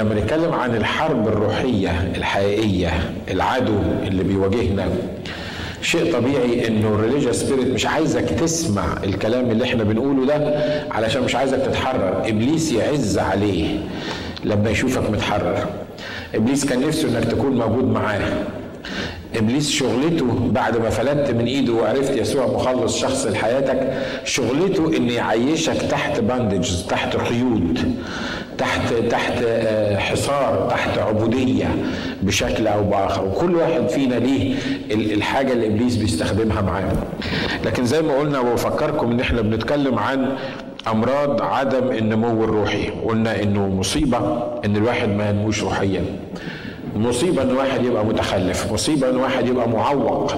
لما نتكلم عن الحرب الروحية الحقيقية العدو اللي بيواجهنا. شيء طبيعي إنه ال religious spirit مش عايزك تسمع الكلام اللي إحنا بنقوله ده علشان مش عايزك تتحرر. إبليس يعز عليه لما يشوفك متحرر. إبليس كان نفسه إنك تكون موجود معاه. إبليس شغلته بعد ما فلتت من إيده وعرفت يسوع مخلص شخص لحياتك شغلته إن يعيشك تحت bondage تحت قيود. تحت تحت حصار تحت عبودية بشكل أو بآخر. وكل واحد فينا ليه الحاجة اللي إبليس بيستخدمها معاه. لكن زي ما قلنا وبفكركم إن إحنا بنتكلم عن أمراض عدم النمو الروحي. قلنا إنه مصيبة إن الواحد ما ينموش روحيا. مصيبة إن واحد يبقى متخلف. مصيبة إن واحد يبقى معوق.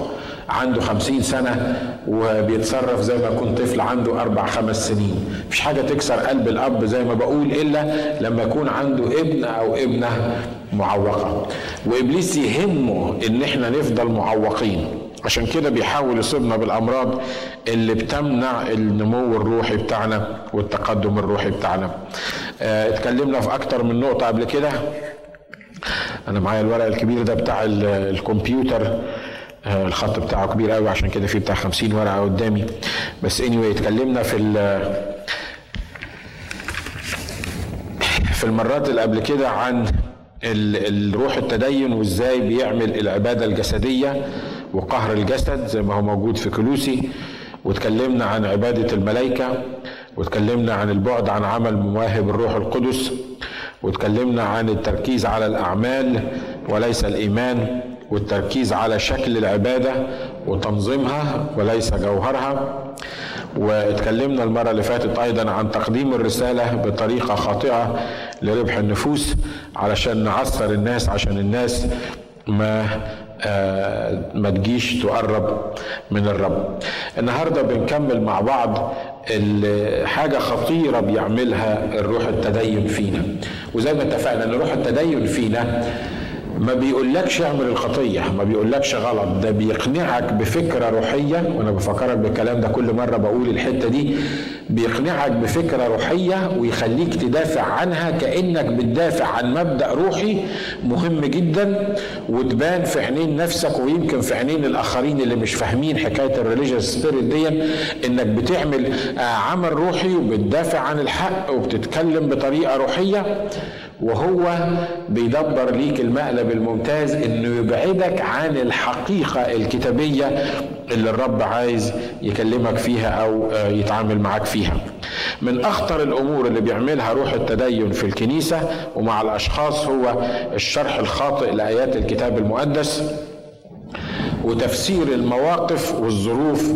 عنده خمسين سنة وبيتصرف زي ما يكون طفل عنده أربع خمس سنين. مفيش حاجة تكسر قلب الأب زي ما بقول إلا لما يكون عنده ابن أو ابنة معوقة. وإبليس يهمه إن إحنا نفضل معوقين. عشان كده بيحاول يصيبنا بالأمراض اللي بتمنع النمو الروحي بتاعنا والتقدم الروحي بتاعنا. آه اتكلمنا في أكتر من نقطة قبل كده. أنا معايا الورق الكبير ده بتاع الكمبيوتر. الخط بتاعه كبير قوي عشان كده فيه بتاع 50 ورقة قدامي. بس اني anyway اتكلمنا في في المرات اللي قبل كده عن الروح التدين وإزاي بيعمل العبادة الجسدية وقهر الجسد زي ما هو موجود في كلوسي. واتكلمنا عن عبادة الملائكة واتكلمنا عن البعد عن عمل مواهب الروح القدس واتكلمنا عن التركيز على الأعمال وليس الإيمان. والتركيز على شكل العبادة وتنظيمها وليس جوهرها. واتكلمنا المرة اللي فاتت أيضا عن تقديم الرسالة بطريقة خاطئة لربح النفوس علشان نعثر الناس عشان الناس ما آه ما تجيش تقرب من الرب. النهارده بنكمل مع بعض حاجة خطيرة بيعملها الروح التدين فينا. وزي ما اتفقنا إن روح التدين فينا ما بيقولكش اعمل الخطية ما بيقولكش غلط ده بيقنعك بفكرة روحية. وأنا بفكرك بالكلام ده كل مرة بقول الحتة دي. بيقنعك بفكرة روحية ويخليك تدافع عنها كأنك بتدافع عن مبدأ روحي مهم جدا وتبان في عينين نفسك ويمكن في عينين الآخرين اللي مش فاهمين حكاية الريليجيوس سبيريت دي إنك بتعمل عمل روحي وبتدافع عن الحق وبتتكلم بطريقة روحية وهو بيدبر ليك المقلب الممتاز إنه يبعدك عن الحقيقة الكتابية اللي الرب عايز يكلمك فيها أو يتعامل معاك فيها. من أخطر الأمور اللي بيعملها روح التدين في الكنيسة ومع الأشخاص هو الشرح الخاطئ لآيات الكتاب المقدس وتفسير المواقف والظروف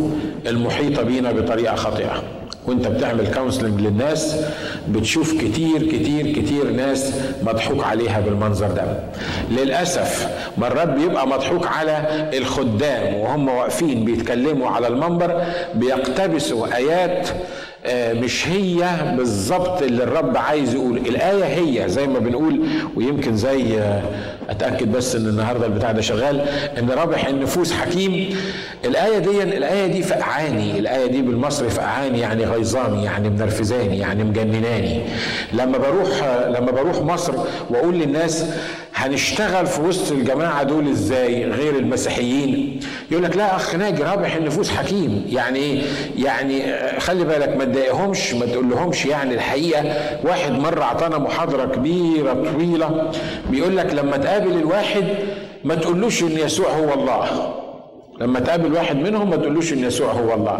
المحيطة بينا بطريقة خاطئة. وانت بتعمل كونسلنج للناس بتشوف كتير كتير كتير ناس مضحوك عليها بالمنظر ده. للأسف مرات بيبقى مضحوك على الخدام وهم واقفين بيتكلموا على المنبر بيقتبسوا آيات مش هي بالظبط اللي الرب عايز يقول. الآية هي زي ما بنقول ويمكن زي أتأكد بس إن النهاردة البتاع ده شغال إن رابح النفوس حكيم. الآية دي الآية دي فقعاني الآية دي بالمصري فقعاني يعني غيظاني يعني منرفزاني يعني مجنناني. لما بروح لما بروح مصر وأقول للناس هنشتغل في وسط الجماعة دول إزاي غير المسيحيين؟ يقول لك لا أخ ناجي رابح النفوس حكيم. يعني إيه؟ يعني خلي بالك ما تضايقهمش ما تقول لهمش يعني الحقيقة. واحد مرة أعطانا محاضرة كبيرة طويلة بيقول لك لما تقابل الواحد ما تقولوش إن يسوع هو الله. لما تقابل واحد منهم ما تقولوش إن يسوع هو الله.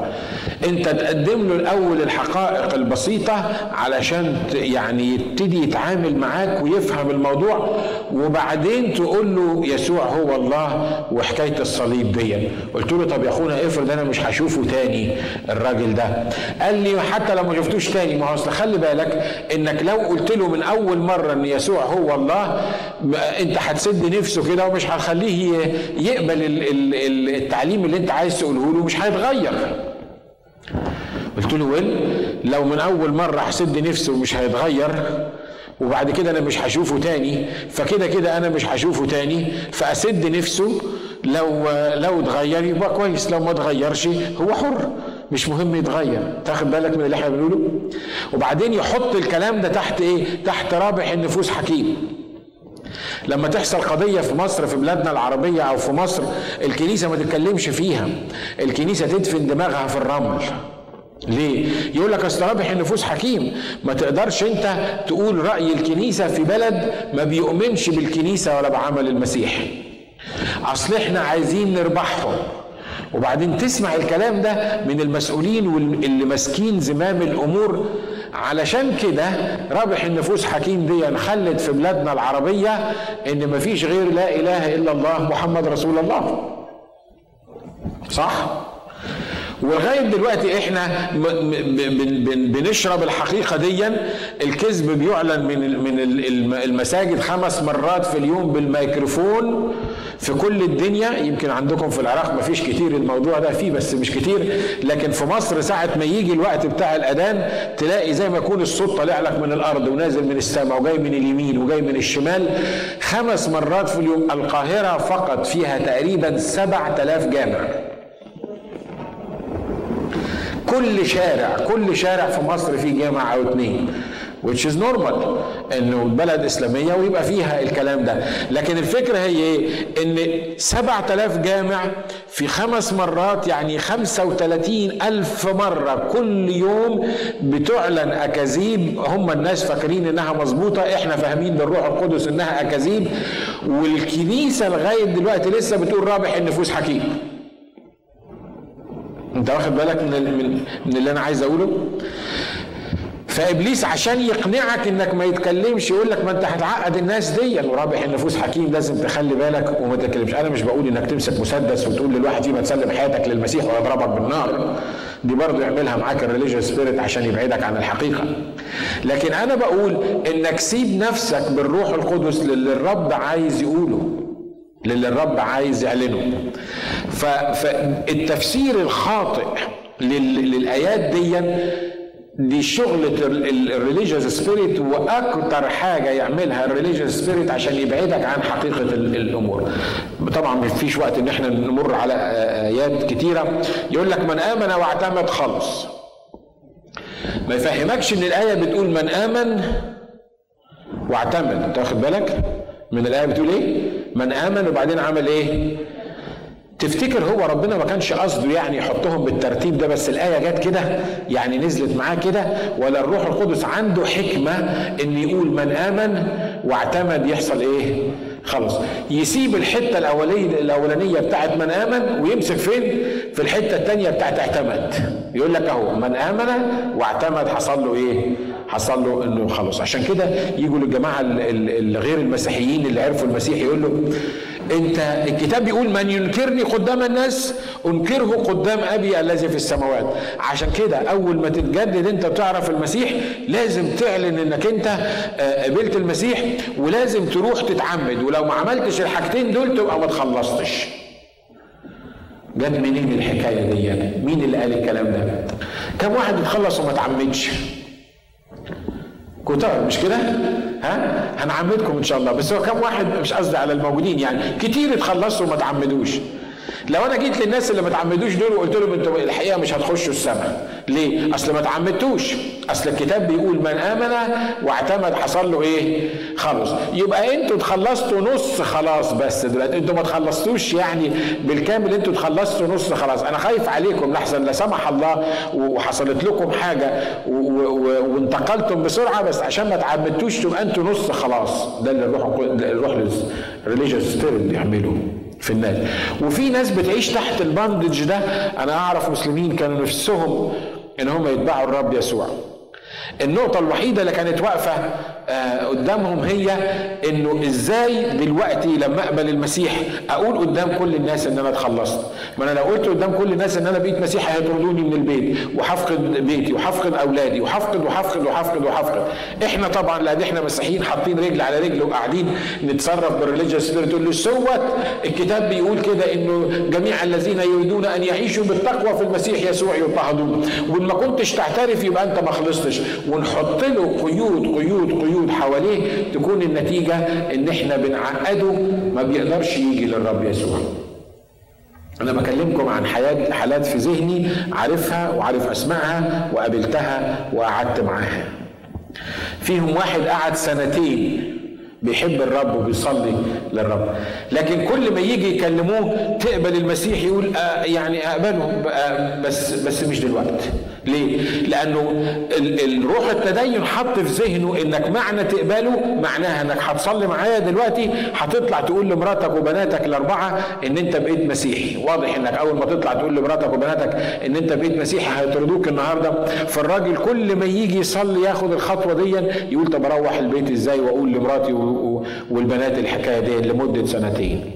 أنت تقدم له الأول الحقائق البسيطة علشان يعني يبتدي يتعامل معاك ويفهم الموضوع وبعدين تقول له يسوع هو الله وحكاية الصليب دي. قلت له طب يا أخونا افرض أنا مش هشوفه تاني الراجل ده. قال لي حتى لو ما شفتوش تاني ما هو أصل خلي بالك إنك لو قلت له من أول مرة إن يسوع هو الله أنت هتسد نفسه كده ومش هتخليه يقبل ال التعليم اللي انت عايز تقوله له مش هيتغير. قلت له وين لو من أول مرة هسد نفسه ومش هيتغير وبعد كده أنا مش هشوفه تاني فكده كده أنا مش هشوفه تاني فأسد نفسه لو لو اتغير يبقى كويس لو ما اتغيرش هو حر مش مهم يتغير. تاخد بالك من اللي إحنا بنقوله؟ وبعدين يحط الكلام ده تحت إيه؟ تحت رابح النفوس حكيم. لما تحصل قضية في مصر في بلادنا العربية أو في مصر الكنيسة ما تتكلمش فيها. الكنيسة تدفن دماغها في الرمل. ليه؟ يقول لك أصل رابح النفوس حكيم. ما تقدرش أنت تقول رأي الكنيسة في بلد ما بيؤمنش بالكنيسة ولا بعمل المسيح. أصل إحنا عايزين نربحهم. وبعدين تسمع الكلام ده من المسؤولين واللي ماسكين زمام الأمور علشان كده رابح النفوس حكيم دي خلت في بلادنا العربية إن مفيش غير لا إله إلا الله محمد رسول الله. صح؟ ولغاية دلوقتي إحنا بنشرب الحقيقة ديا. الكذب بيعلن من من المساجد خمس مرات في اليوم بالميكروفون في كل الدنيا. يمكن عندكم في العراق ما فيش كتير الموضوع ده فيه بس مش كتير. لكن في مصر ساعة ما يجي الوقت بتاع الأذان تلاقي زي ما يكون الصوت طالع لك من الأرض ونازل من السماء وجاي من اليمين وجاي من الشمال. خمس مرات في اليوم القاهرة فقط فيها تقريبا سبع تلاف جامع. كل شارع كل شارع في مصر فيه جامع أو اتنين which is normal إنه بلد إسلامية ويبقى فيها الكلام ده. لكن الفكرة هي إيه؟ إن 7000 جامع في خمس مرات يعني 35 ألف مرة كل يوم بتعلن أكاذيب. هم الناس فاكرين إنها مظبوطة إحنا فاهمين بالروح القدس إنها أكاذيب. والكنيسة لغاية دلوقتي لسه بتقول رابح النفوس حكيم. انت واخد بالك من من, اللي أنا عايز اقوله؟ فابليس عشان يقنعك انك ما يتكلمش يقول لك ما انت هتعقد الناس دي ورابح النفوس حكيم لازم تخلي بالك وما تتكلمش. أنا مش بقول انك تمسك مسدس وتقول للواحد ما تسلم حياتك للمسيح ويضربك بالنار. دي برضه يعملها معاك ال religious spirit عشان يبعدك عن الحقيقة. لكن أنا بقول انك سيب نفسك بالروح القدس للي الرب عايز يقوله. للي الرب عايز يعلنه. فالتفسير الخاطئ للآيات دي دي شغلة ال religious spirit وأكتر حاجة يعملها ال religious spirit عشان يبعدك عن حقيقة الأمور. طبعا ما فيش وقت إن إحنا نمر على آيات كتيرة. يقول لك من آمن واعتمد خلص ما يفهمكش إن الآية بتقول من آمن واعتمد. تاخد بالك؟ من الايه بتقول إيه من آمن وبعدين عمل إيه تفتكر هو ربنا ما كانش قصده يعني يحطهم بالترتيب ده بس الآية جت كده يعني نزلت معاه كده ولا الروح القدس عنده حكمة إن يقول من آمن واعتمد يحصل إيه؟ خلاص يسيب الحتة الأولية الأولانية بتاعت من آمن ويمسك فين؟ في الحتة الثانية بتاعت اعتمد يقول لك أهو من آمن واعتمد حصل له إيه؟ حصل له إنه خلاص عشان كده يجوا للجماعة الغير المسيحيين اللي عرفوا المسيح يقول له انت الكتاب بيقول من ينكرني قدام الناس أنكره قدام أبي الذي في السماوات. عشان كده أول ما تتجدد أنت بتعرف المسيح لازم تعلن إنك أنت آه، قبلت المسيح ولازم تروح تتعمد. ولو ما عملتش الحاجتين دول تبقى ما تخلصتش. جت منين الحكاية دي؟ مين اللي قال الكلام ده؟ كم واحد اتخلص وما تعمدش؟ كتار مش كده؟ ها؟ هنعمدكم إن شاء الله بس هو كم واحد مش قصدي على الموجودين يعني كتير اتخلصوا وما تعمدوش لو أنا جيت للناس اللي ما تعمدوش دول وقلت لهم أنتوا الحقيقة مش هتخشوا السماء. ليه؟ أصل ما تعمدتوش. أصل الكتاب بيقول من آمن واعتمد حصل له إيه؟ خلص. يبقى أنتوا اتخلصتوا نص خلاص بس دلوقتي. أنتوا ما تخلصتوش يعني بالكامل. أنتوا اتخلصتوا نص خلاص. أنا خايف عليكم لحسن لا سمح الله. وحصلت لكم حاجة وانتقلتم بسرعة بس عشان ما تعمدتوش تبقى أنتوا نص خلاص. ده اللي الروح الروح الريليجيوس بيعمله في الناس وفي ناس بتعيش تحت الباندج ده أنا أعرف مسلمين كانوا نفسهم إن هم يتبعوا الرب يسوع. النقطة الوحيدة اللي كانت واقفة قدامهم هي إنه إزاي دلوقتي لما أقبل المسيح أقول قدام كل الناس إن أنا اتخلصت. ما أنا لو قلت قدام كل الناس إن أنا بقيت مسيحي هيطردوني من البيت وهفقد بيتي وهفقد أولادي وهفقد وهفقد وهفقد وهفقد. إحنا طبعا لأن إحنا مسيحيين حاطين رجل على رجل وقاعدين نتصرف بال religious spirit له سوت الكتاب بيقول كده إنه جميع الذين يريدون أن يعيشوا بالتقوى في المسيح يسوع يضطهدون وإن ما كنتش تعترف يبقى أنت ما خلصتش. ونحط له قيود قيود قيود حواليه تكون النتيجة إن إحنا بنعقده ما بيقدرش يجي للرب يسوع. أنا بكلمكم عن حياة حالات في ذهني عارفها وعارف أسمائها وقابلتها وقعدت معاها. فيهم واحد قعد سنتين بيحب الرب وبيصلي للرب. لكن كل ما يجي يكلموه تقبل المسيح يقول آه يعني أقبله. آه بس بس مش دلوقتي. ليه؟ لأنه الروح التدين حط في ذهنه إنك معنى تقبله معناها إنك هتصلي معايا دلوقتي. هتطلع تقول لمراتك وبناتك الأربعة إن أنت بقيت مسيحي. واضح إنك أول ما تطلع تقول لمراتك وبناتك إن أنت بقيت مسيحي هيطردوك النهارده. فالراجل كل ما يجي يصلي ياخد الخطوة دي يقول طب أروح البيت إزاي وأقول لمراتي والبنات الحكاية دي لمدة سنتين.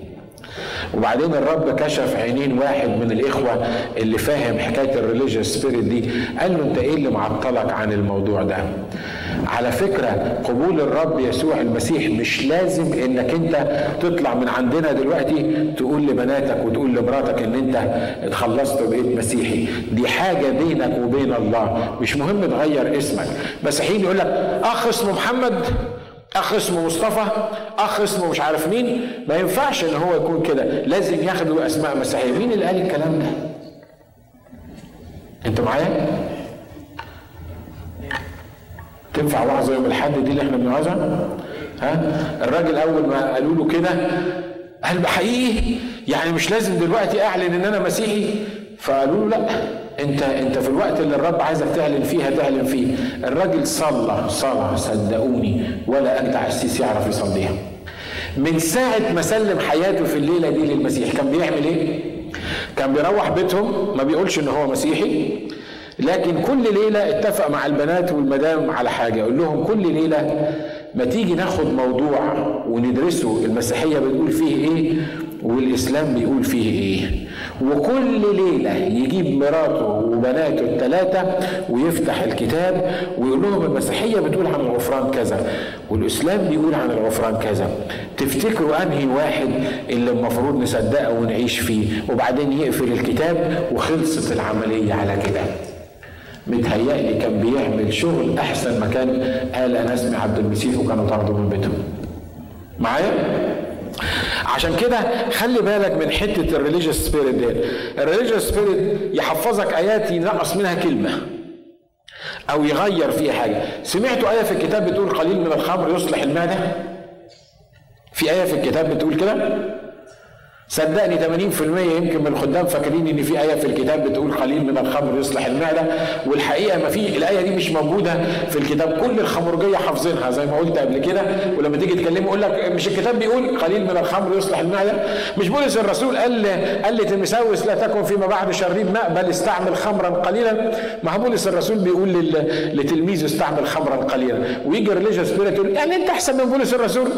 وبعدين الرب كشف عينين واحد من الإخوة اللي فاهم حكاية ال religious spirit دي قال له أنت إيه اللي معطلك عن الموضوع ده؟ على فكرة قبول الرب يسوع المسيح مش لازم إنك أنت تطلع من عندنا دلوقتي تقول لبناتك وتقول لمراتك إن أنت اتخلصت وبقيت مسيحي. دي حاجة بينك وبين الله. مش مهم تغير اسمك. بس حين يقول لك اخ اسمه محمد؟ أخ اسمه مصطفى أخ اسمه مش عارف مين. ما ينفعش إن هو يكون كده. لازم ياخدوا أسماء مسيحية. مين اللي قال الكلام ده؟ انت معايا؟ تنفع وعظه يوم الحد دي اللي إحنا بنوعظها ها؟ الراجل أول ما قالوا له كده قال بحقيقي يعني مش لازم دلوقتي أعلن إن أنا مسيحي. فقالوا له لا. انت انت في الوقت اللي الرب عايزك تعلن فيه هتعلن فيه. الراجل صلى صلى صدقوني ولا اجدع السيسي يعرف يصليها. من ساعة ما سلم حياته في الليلة دي للمسيح كان بيعمل إيه؟ كان بيروح بيتهم ما بيقولش إن هو مسيحي لكن كل ليلة اتفق مع البنات والمدام على حاجة يقول لهم كل ليلة ما تيجي ناخد موضوع وندرسه المسيحية بتقول فيه إيه والإسلام بيقول فيه إيه. وكل ليلة يجيب مراته وبناته الثلاثة ويفتح الكتاب ويقول لهم المسيحية بتقول عن الغفران كذا والإسلام بيقول عن الغفران كذا. تفتكروا أنهي واحد اللي المفروض نصدقه ونعيش فيه؟ وبعدين يقفل الكتاب وخلصت العملية على كده. متهيألي كان بيعمل شغل أحسن ما كان قال أنا اسمي عبد المسيح وكانوا طردوا من بيتهم معايا؟ عشان كده خلي بالك من حتة ال religious spirit دي ال religious spirit يحفظك آيات ينقص منها كلمة أو يغير فيها حاجة. سمعتوا آية في الكتاب بتقول قليل من الخمر يصلح المعدة؟ في آية في الكتاب بتقول كده؟ صدقني 80% يمكن من الخدام فاكرين إن في آية في الكتاب بتقول قليل من الخمر يصلح المعدة والحقيقة ما في الآية دي مش موجودة في الكتاب كل الخمرجيه حافظينها زي ما قلت قبل كده ولما تيجي تكلمه يقول لك مش الكتاب بيقول قليل من الخمر يصلح المعدة؟ مش بولس الرسول قال قال لتيمساوس لا تكن فيما بعد شريب ماء بل استعمل خمرا قليلا. ما بولس الرسول بيقول لتلميذه استعمل خمرا قليلا. ويجي ريليجيوس يقول يعني أنت أحسن من بولس الرسول؟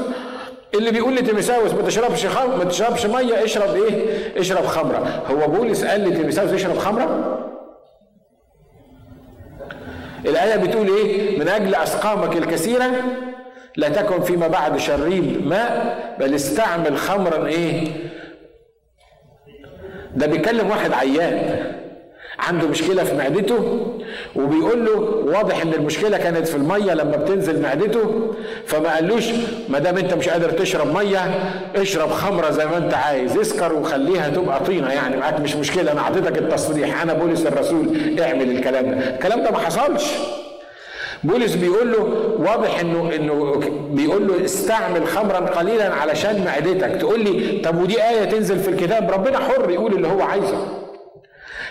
اللي بيقول لتيمساوس ما تشربش خمر ما تشربش مية اشرب إيه؟ اشرب خمرة هو بولس قال لتيمساوس اشرب خمرة؟ الآية بتقول إيه؟ من أجل أسقامك الكثيرة لا تكن فيما بعد شريب ماء بل استعمل خمرا إيه؟ ده بيكلم واحد عيان عنده مشكلة في معدته وبيقول له واضح إن المشكلة كانت في المية لما بتنزل معدته فما قالوش ما دام أنت مش قادر تشرب مية اشرب خمرة زي ما أنت عايز اسكر وخليها تبقى طينة يعني معاك مش مشكلة أنا اعطيتك التصريح أنا بولس الرسول اعمل الكلام ده. الكلام ده ما حصلش. بولس بيقول له واضح إنه إنه بيقول له استعمل خمرا قليلا علشان معدتك تقول لي طب ودي آية تنزل في الكتاب؟ ربنا حر يقول اللي هو عايزه.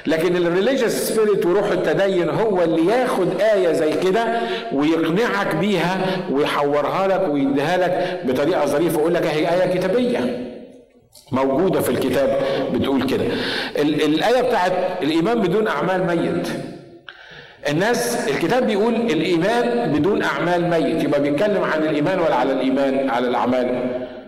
لكن ال religious spirit وروح التدين هو اللي ياخد آية زي كده ويقنعك بيها ويحورها لك ويديها لك بطريقة ظريفة. ويقول لك هي آية كتابية موجودة في الكتاب بتقول كده. الآية بتاعت الإيمان بدون أعمال ميت. الناس الكتاب بيقول الإيمان بدون أعمال ميت. يبقى بيتكلم عن الإيمان ولا على الإيمان على الأعمال؟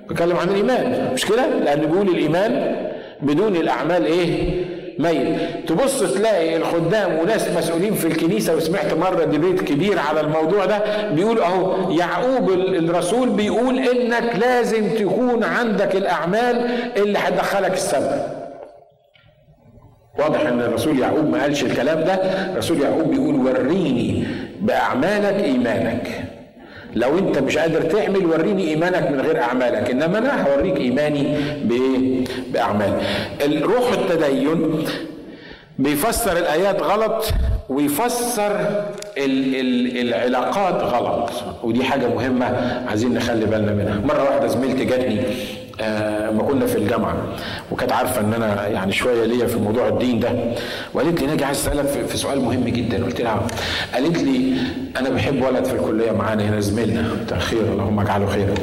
بيتكلم عن الإيمان. مش كده؟ لأن بيقول الإيمان بدون الأعمال إيه؟ ميت تبص تلاقي الخدام وناس مسؤولين في الكنيسة وسمعت مرة ديبيت كبير على الموضوع ده بيقول أهو يعقوب الرسول بيقول إنك لازم تكون عندك الأعمال اللي هتدخلك السماء. واضح إن الرسول يعقوب ما قالش الكلام ده. الرسول يعقوب بيقول وريني بأعمالك إيمانك. لو انت مش قادر تعمل وريني إيمانك من غير أعمالك. إنما أنا هوريك إيماني بأعمال. روح التدين بيفسر الآيات غلط ويفسر ال ال العلاقات غلط. ودي حاجة مهمة عايزين نخلي بالنا منها. مرة واحدة زميلتي جاتني ما كنا في الجامعة. وكانت عارفة إن أنا يعني شوية ليا في موضوع الدين ده. وقالت لي ناجي عايز أسألك في سؤال مهم جدا. قلت لها قالت لي أنا بحب ولد في الكلية معانا هنا زميلنا. خير اللهم اجعله خيرا.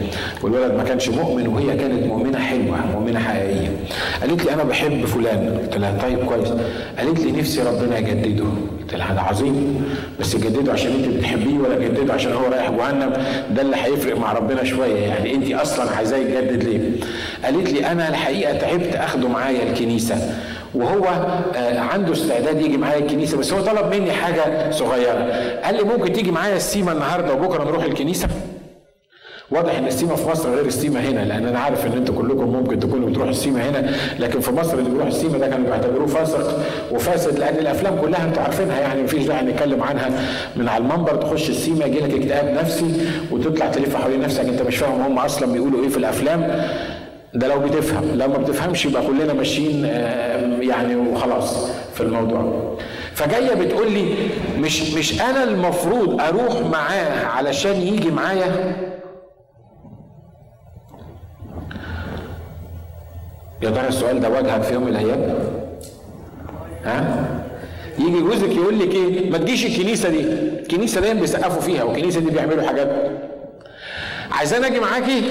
والولد ما كانش مؤمن وهي كانت مؤمنة حلوة مؤمنة حقيقية. قالت لي أنا بحب فلان. قلت لها طيب كويس. قالت لي نفسي ربنا يجدده. ده عظيم بس يجدده عشان انت بتحبيه ولا يجدده عشان هو رايح جهنم ده اللي هيفرق مع ربنا شوية يعني انت أصلا عايزاه يتجدد ليه؟ قالت لي أنا الحقيقة تعبت أخده معايا الكنيسة وهو آه، عنده استعداد يجي معايا الكنيسة بس هو طلب مني حاجة صغيرة. قال لي ممكن تيجي معايا السيما النهارده وبكرة نروح الكنيسة؟ واضح إن السيما في مصر غير السيما هنا لأن أنا عارف إن أنتوا كلكم ممكن تكونوا بتروحوا السيما هنا لكن في مصر اللي بيروح السيما ده كانوا بيعتبروه فاسق وفاسد لأن الأفلام كلها أنتوا عارفينها يعني مفيش داعي نتكلم عنها. من على المنبر تخش السيما يجي لك اكتئاب نفسي وتطلع تلف حوالين نفسك أنت مش فاهم هم أصلا بيقولوا إيه في الأفلام. ده لو بتفهم لو ما بتفهمش يبقى كلنا ماشيين آه، يعني وخلاص في الموضوع. فجاية بتقول لي مش مش أنا المفروض أروح معاه علشان يجي معايا؟ يا ترى السؤال ده واجهك في يوم من الأيام؟ ها؟ يجي جوزك يقول لك إيه؟ ما تجيش الكنيسة دي. الكنيسة دي بيسقفوا فيها والكنيسة دي بيعملوا حاجات. عايزان أجي معاكي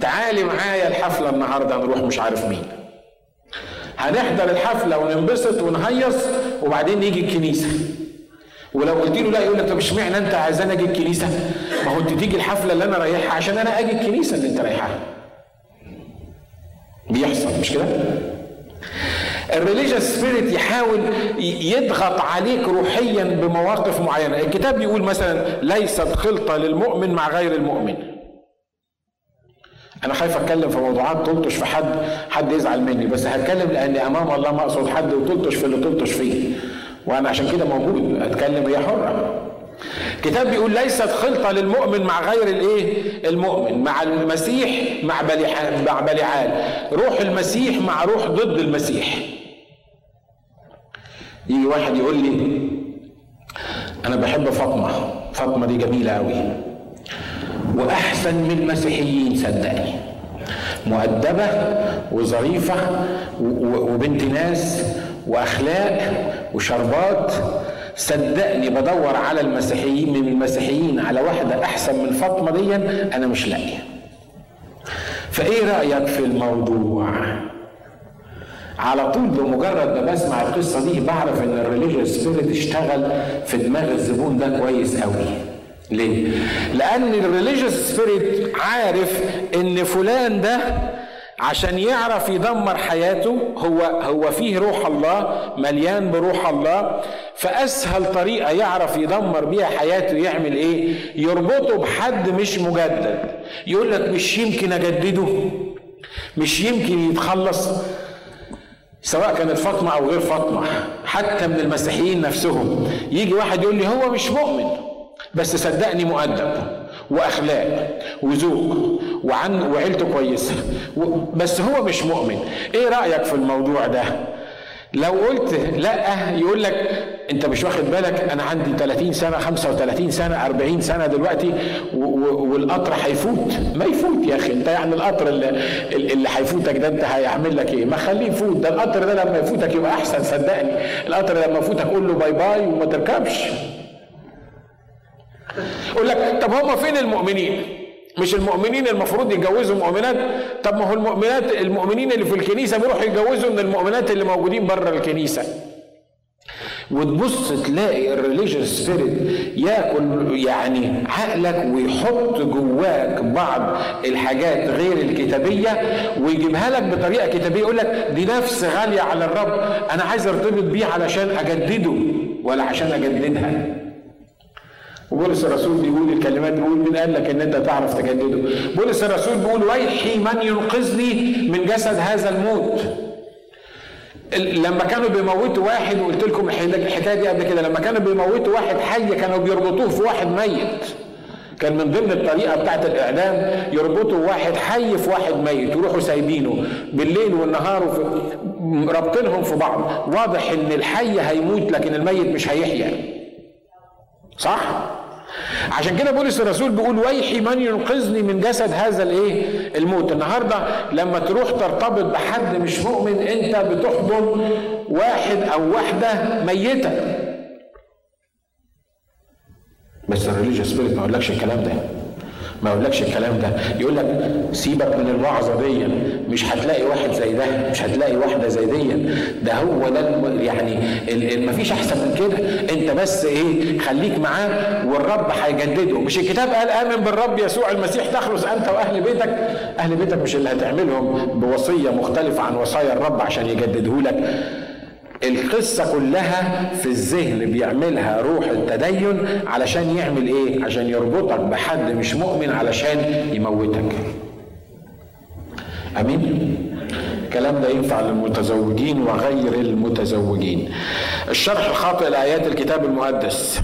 تعالي معايا الحفلة النهارده نروح مش عارف مين. هنحضر الحفلة وننبسط ونهيص وبعدين نيجي الكنيسة. ولو قلت له لا يقول لك طب اشمعنى أنت عايزان أجي الكنيسة؟ ما هو أنت تيجي الحفلة اللي أنا رايحها عشان أنا أجي الكنيسة اللي أنت رايحها. بيحصل مش كده؟ ال religious spirit يحاول يضغط عليك روحيا بمواقف معينة. الكتاب بيقول مثلا ليست خلطة للمؤمن مع غير المؤمن. أنا خايف أتكلم في موضوعات تلطش في حد حد يزعل مني بس هتكلم لأني أمام الله ما أقصد حد وتلطش في اللي تلطش فيه. وأنا عشان كده موجود أتكلم هي حرة. الكتاب بيقول ليست خلطة للمؤمن مع غير الإيه؟ المؤمن مع المسيح مع مع بلعال روح المسيح مع روح ضد المسيح. يجي واحد يقول لي أنا بحب فاطمة. فاطمة دي جميلة قوي وأحسن من المسيحيين صدقني. مؤدبة وظريفة وبنت ناس وأخلاق وشربات صدقني بدور على المسيحيين من المسيحيين على واحدة أحسن من فاطمة دي أنا مش لاقي فإيه رأيك في الموضوع؟ على طول بمجرد ما بسمع القصة دي بعرف إن ال religious spirit اشتغل في دماغ الزبون ده كويس قوي ليه؟ لأن ال religious spirit عارف إن فلان ده عشان يعرف يدمر حياته هو هو فيه روح الله مليان بروح الله. فأسهل طريقة يعرف يدمر بيها حياته يعمل إيه؟ يربطه بحد مش مجدد. يقول لك مش يمكن أجدده. مش يمكن يتخلص سواء كانت فاطمة أو غير فاطمة حتى من المسيحيين نفسهم. يجي واحد يقول لي هو مش مؤمن بس صدقني مؤدب. وأخلاق وذوق وعن وعيلته كويسه بس هو مش مؤمن. إيه رأيك في الموضوع ده؟ لو قلت لأ يقول لك أنت مش واخد بالك أنا عندي 30 سنة 35 سنة 40 سنة دلوقتي والقطر هيفوت. ما يفوت يا أخي. أنت يعني القطر اللي, اللي هيفوتك ده أنت هيعمل لك إيه؟ ما خليه يفوت. ده القطر ده لما يفوتك يبقى أحسن صدقني. القطر لما يفوتك قول له bye bye وما تركبش. يقول لك طب هم فين المؤمنين؟ مش المؤمنين المفروض يتجوزوا مؤمنات؟ طب ما هو المؤمنات المؤمنين اللي في الكنيسة بيروحوا يتجوزوا من المؤمنات اللي موجودين بره الكنيسة. وتبص تلاقي ال religious spirit ياكل يعني عقلك ويحط جواك بعض الحاجات غير الكتابية ويجيبها لك بطريقة كتابية يقول لك دي نفس غالية على الرب أنا عايز ارتبط بيه علشان أجدده ولا عشان أجددها. وبولس الرسول بيقول الكلمات بيقول مين قال لك إن أنت تعرف تجدده بولس الرسول بيقول ويحي من ينقذني من جسد هذا الموت. لما كانوا بيموتوا واحد وقلت لكم الحكاية دي قبل كده لما كانوا بيموتوا واحد حي كانوا بيربطوه في واحد ميت. كان من ضمن الطريقة بتاعت الإعدام يربطوا واحد حي في واحد ميت ويروحوا سايبينه بالليل والنهار رابطينهم في بعض. واضح إن الحي هيموت لكن الميت مش هيحيا. صح؟ عشان كده بولس الرسول بيقول ويحي من ينقذني من جسد هذا الايه؟ الموت. النهارده لما تروح ترتبط بحد مش مؤمن انت بتحضن واحد أو واحدة ميتة. بس ال religious spirit ما يقولكش الكلام ده. ما يقولكش الكلام ده. يقول لك سيبك من الوعظه دي مش هتلاقي واحد زي ده مش هتلاقي واحدة زي دي ده هو ده يعني ما فيش أحسن من كده. أنت بس إيه خليك معاه والرب هيجدده. مش الكتاب قال آمن بالرب يسوع المسيح تخلص أنت وأهل بيتك؟ أهل بيتك مش اللي هتعملهم بوصية مختلفة عن وصايا الرب عشان يجدده لك. القصة كلها في الذهن بيعملها روح التدين علشان يعمل إيه؟ عشان يربطك بحد مش مؤمن علشان يموتك. أمين؟ الكلام ده ينفع للمتزوجين وغير المتزوجين. الشرح الخاطئ لآيات الكتاب المقدس.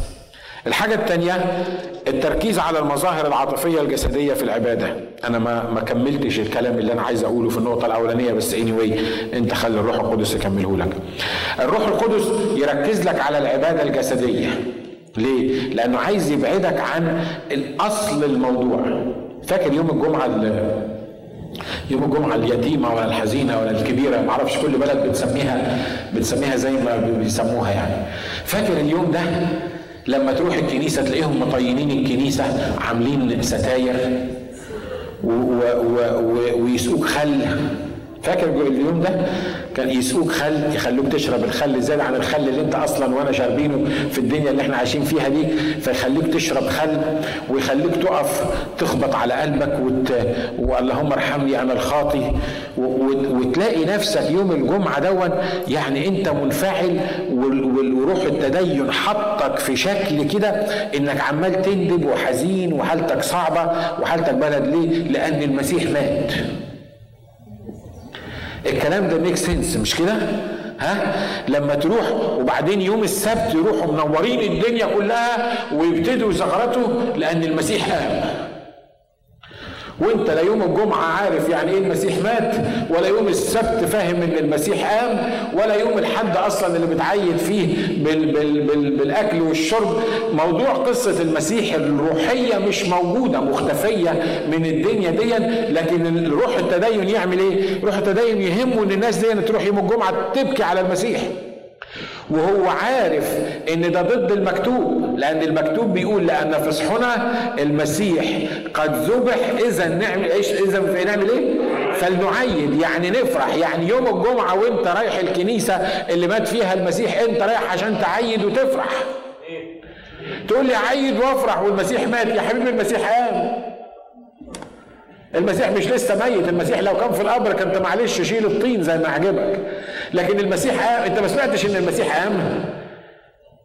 الحاجة الثانية التركيز على المظاهر العاطفية الجسدية في العبادة. أنا ما ما كملتش الكلام اللي أنا عايز أقوله في النقطة الأولانية بس anyway أنت خلي الروح القدس يكمله لك. الروح القدس يركز لك على العبادة الجسدية. ليه؟ لأنه عايز يبعدك عن الأصل الموضوع. فاكر يوم الجمعة يوم الجمعة اليتيمة ولا الحزينة ولا الكبيرة؟ ما أعرفش كل بلد بتسميها بتسميها زي ما بيسموها يعني. فاكر اليوم ده؟ لما تروح الكنيسة تلاقيهم مطينين الكنيسة عاملين ستاير ويسقوك خل. فاكر اليوم ده كان يسقوك خل يخلوك تشرب الخل زيادة عن الخل اللي انت أصلا وأنا شاربينه في الدنيا اللي إحنا عايشين فيها دي فيخليك تشرب خل ويخليك تقف تخبط على قلبك وت... واللهم ارحمني أنا الخاطي و... وتلاقي نفسك يوم الجمعة دون يعني انت منفعل وروح التدين حطك في شكل كده إنك عمال تندب وحزين وحالتك صعبة وحالتك بلد ليه؟ لأن المسيح مات الكلام ده ميك سنس مش كده؟ ها؟ لما تروح وبعدين يوم السبت يروحوا منورين الدنيا كلها ويبتدوا زغرته لأن المسيح قام. وانت لا يوم الجمعة عارف يعني إيه المسيح مات ولا يوم السبت فاهم إن المسيح قام ولا يوم الحد أصلا اللي بتعيد فيه بال بال بال بالأكل والشرب. موضوع قصة المسيح الروحية مش موجودة مختفية من الدنيا دي لكن روح التدين يعمل إيه؟ روح التدين يهمه إن الناس دي تروح يوم الجمعة تبكي على المسيح. وهو عارف إن ده ضد المكتوب لأن المكتوب بيقول لأن فصحنا المسيح قد ذبح إذا نعمل إيش؟ إذا نعمل إيه؟ فلنعيد يعني نفرح يعني يوم الجمعة وأنت رايح الكنيسة اللي مات فيها المسيح أنت رايح عشان تعيد وتفرح. تقول لي عيد وافرح والمسيح مات يا حبيبي المسيح قام. المسيح مش لسه ميت المسيح لو كان في القبر كنت معلش شيل الطين زي ما عجبك لكن المسيح قام انت ما سمعتش إن المسيح قام؟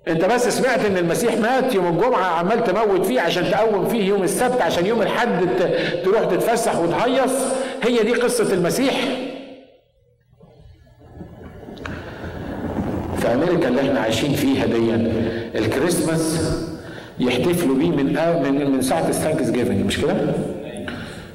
انت بس سمعت إن المسيح مات يوم الجمعة عمال تموت فيه عشان تقوم فيه يوم السبت عشان يوم الحد تروح تتفسح وتهيص؟ هي دي قصة المسيح. في أمريكا اللي إحنا عايشين فيها دي الكريسماس يحتفلوا بيه من من من ساعة ال Thanksgiving مش كده؟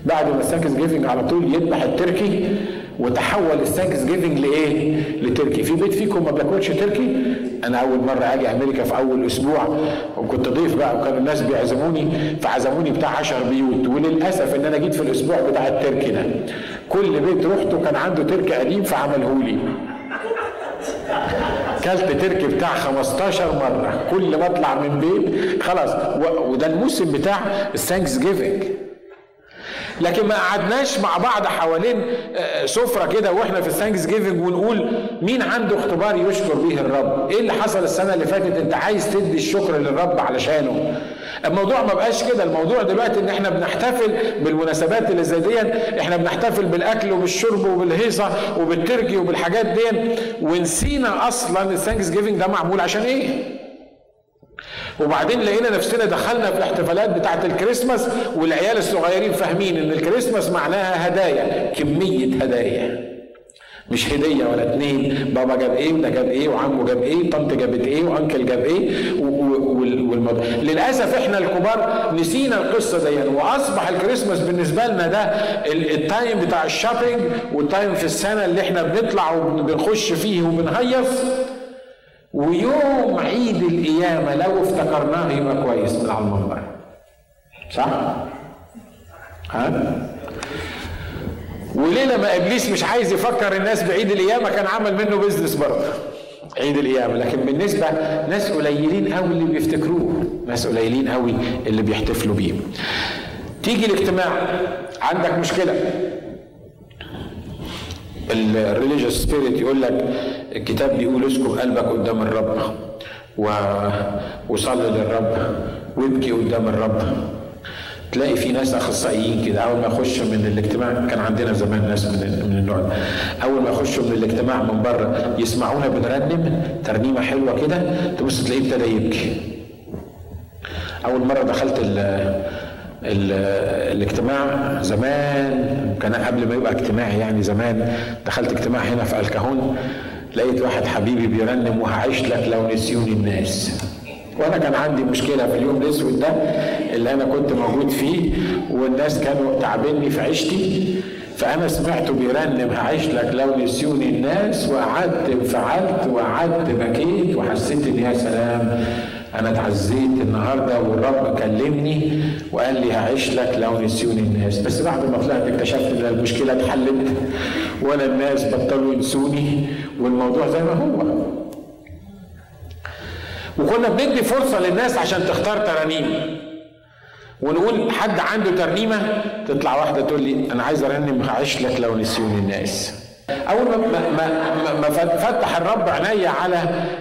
بعد ما ال Thanksgiving على طول يذبح التركي وتحول ال Thanksgiving لإيه؟ لتركي، في بيت فيكم ما بياكلش تركي؟ أنا أول مرة أجي أمريكا في أول أسبوع وكنت ضيف بقى وكانوا الناس بيعزموني فعزموني بتاع 10 بيوت وللأسف إن أنا جيت في الأسبوع بتاع التركي ده. كل بيت رحته كان عنده تركي قديم فعمله لي. كلت تركي بتاع 15 مرة كل ما أطلع من بيت خلاص وده الموسم بتاع ال Thanksgiving لكن ما قعدناش مع بعض حوالين آه، سفرة كده وإحنا في ال Thanksgiving ونقول مين عنده اختبار يشكر به الرب؟ إيه اللي حصل السنة اللي فاتت؟ أنت عايز تدي الشكر للرب علشانه. الموضوع ما بقاش كده. الموضوع دلوقتي إن إحنا بنحتفل بالمناسبات اللي زي دي إحنا بنحتفل بالأكل وبالشرب وبالهيصة وبالتركي وبالحاجات دي ونسينا أصلا ال Thanksgiving ده معمول عشان إيه؟ وبعدين لقينا نفسنا دخلنا في الاحتفالات بتاعة الكريسماس والعيال الصغيرين فاهمين إن الكريسماس معناها هدايا كمية هدايا. مش هدية ولا اتنين بابا جاب إيه وده جاب إيه وعمه جاب إيه وطنط جابت إيه وأنكل جاب إيه والموضوع للأسف إحنا الكبار نسينا القصة دي وأصبح الكريسماس بالنسبة لنا ده ال time بتاع ال shopping وال time في السنة اللي إحنا بنطلع وبنخش فيه وبنهيص. ويوم عيد القيامة لو افتكرناه يبقى كويس. على المنبر. صح؟ ها؟ وليه لما إبليس مش عايز يفكر الناس بعيد القيامة كان عمل منه business برضه. عيد القيامة. لكن بالنسبة ناس قليلين قوي اللي بيفتكروه. ناس قليلين قوي اللي بيحتفلوا بيه. تيجي الاجتماع. عندك مشكلة. ال religious spirit يقول لك الكتاب بيقول اسكب قلبك قدام الرب و... وصلي للرب وابكي قدام الرب. تلاقي في ناس أخصائيين كده. أول ما يخشوا من الاجتماع كان عندنا زمان ناس من من النوع ده. أول ما يخشوا من الاجتماع من بره يسمعونا بنرنم ترنيمة حلوة كده تبص تلاقيه ابتدى يبكي. أول مرة دخلت ال الاجتماع زمان كان قبل ما يبقى اجتماع يعني زمان دخلت اجتماع هنا في الكهون لقيت واحد حبيبي بيرنم وهعيش لك لو نسيوني الناس. وأنا كان عندي مشكلة في اليوم الأسود ده اللي أنا كنت موجود فيه والناس كانوا تعبني في عيشتي فأنا سمعته بيرنم هعيش لك لو نسيوني الناس وقعدت انفعلت وقعدت بكيت وحسيت إن يا سلام. أنا اتعزيت النهارده والرب كلمني وقال لي هعيش لك لو نسيوني الناس. بس بعد ما طلعت اكتشفت إن المشكلة اتحلت ولا الناس بطلوا ينسوني والموضوع زي ما هو. وكنا بندي فرصة للناس عشان تختار ترانيم. ونقول حد عنده ترنيمة تطلع واحدة تقول لي أنا عايز أرنم هعيش لك لو نسيوني الناس. أول ما ما ما, فتح الرب عينيا على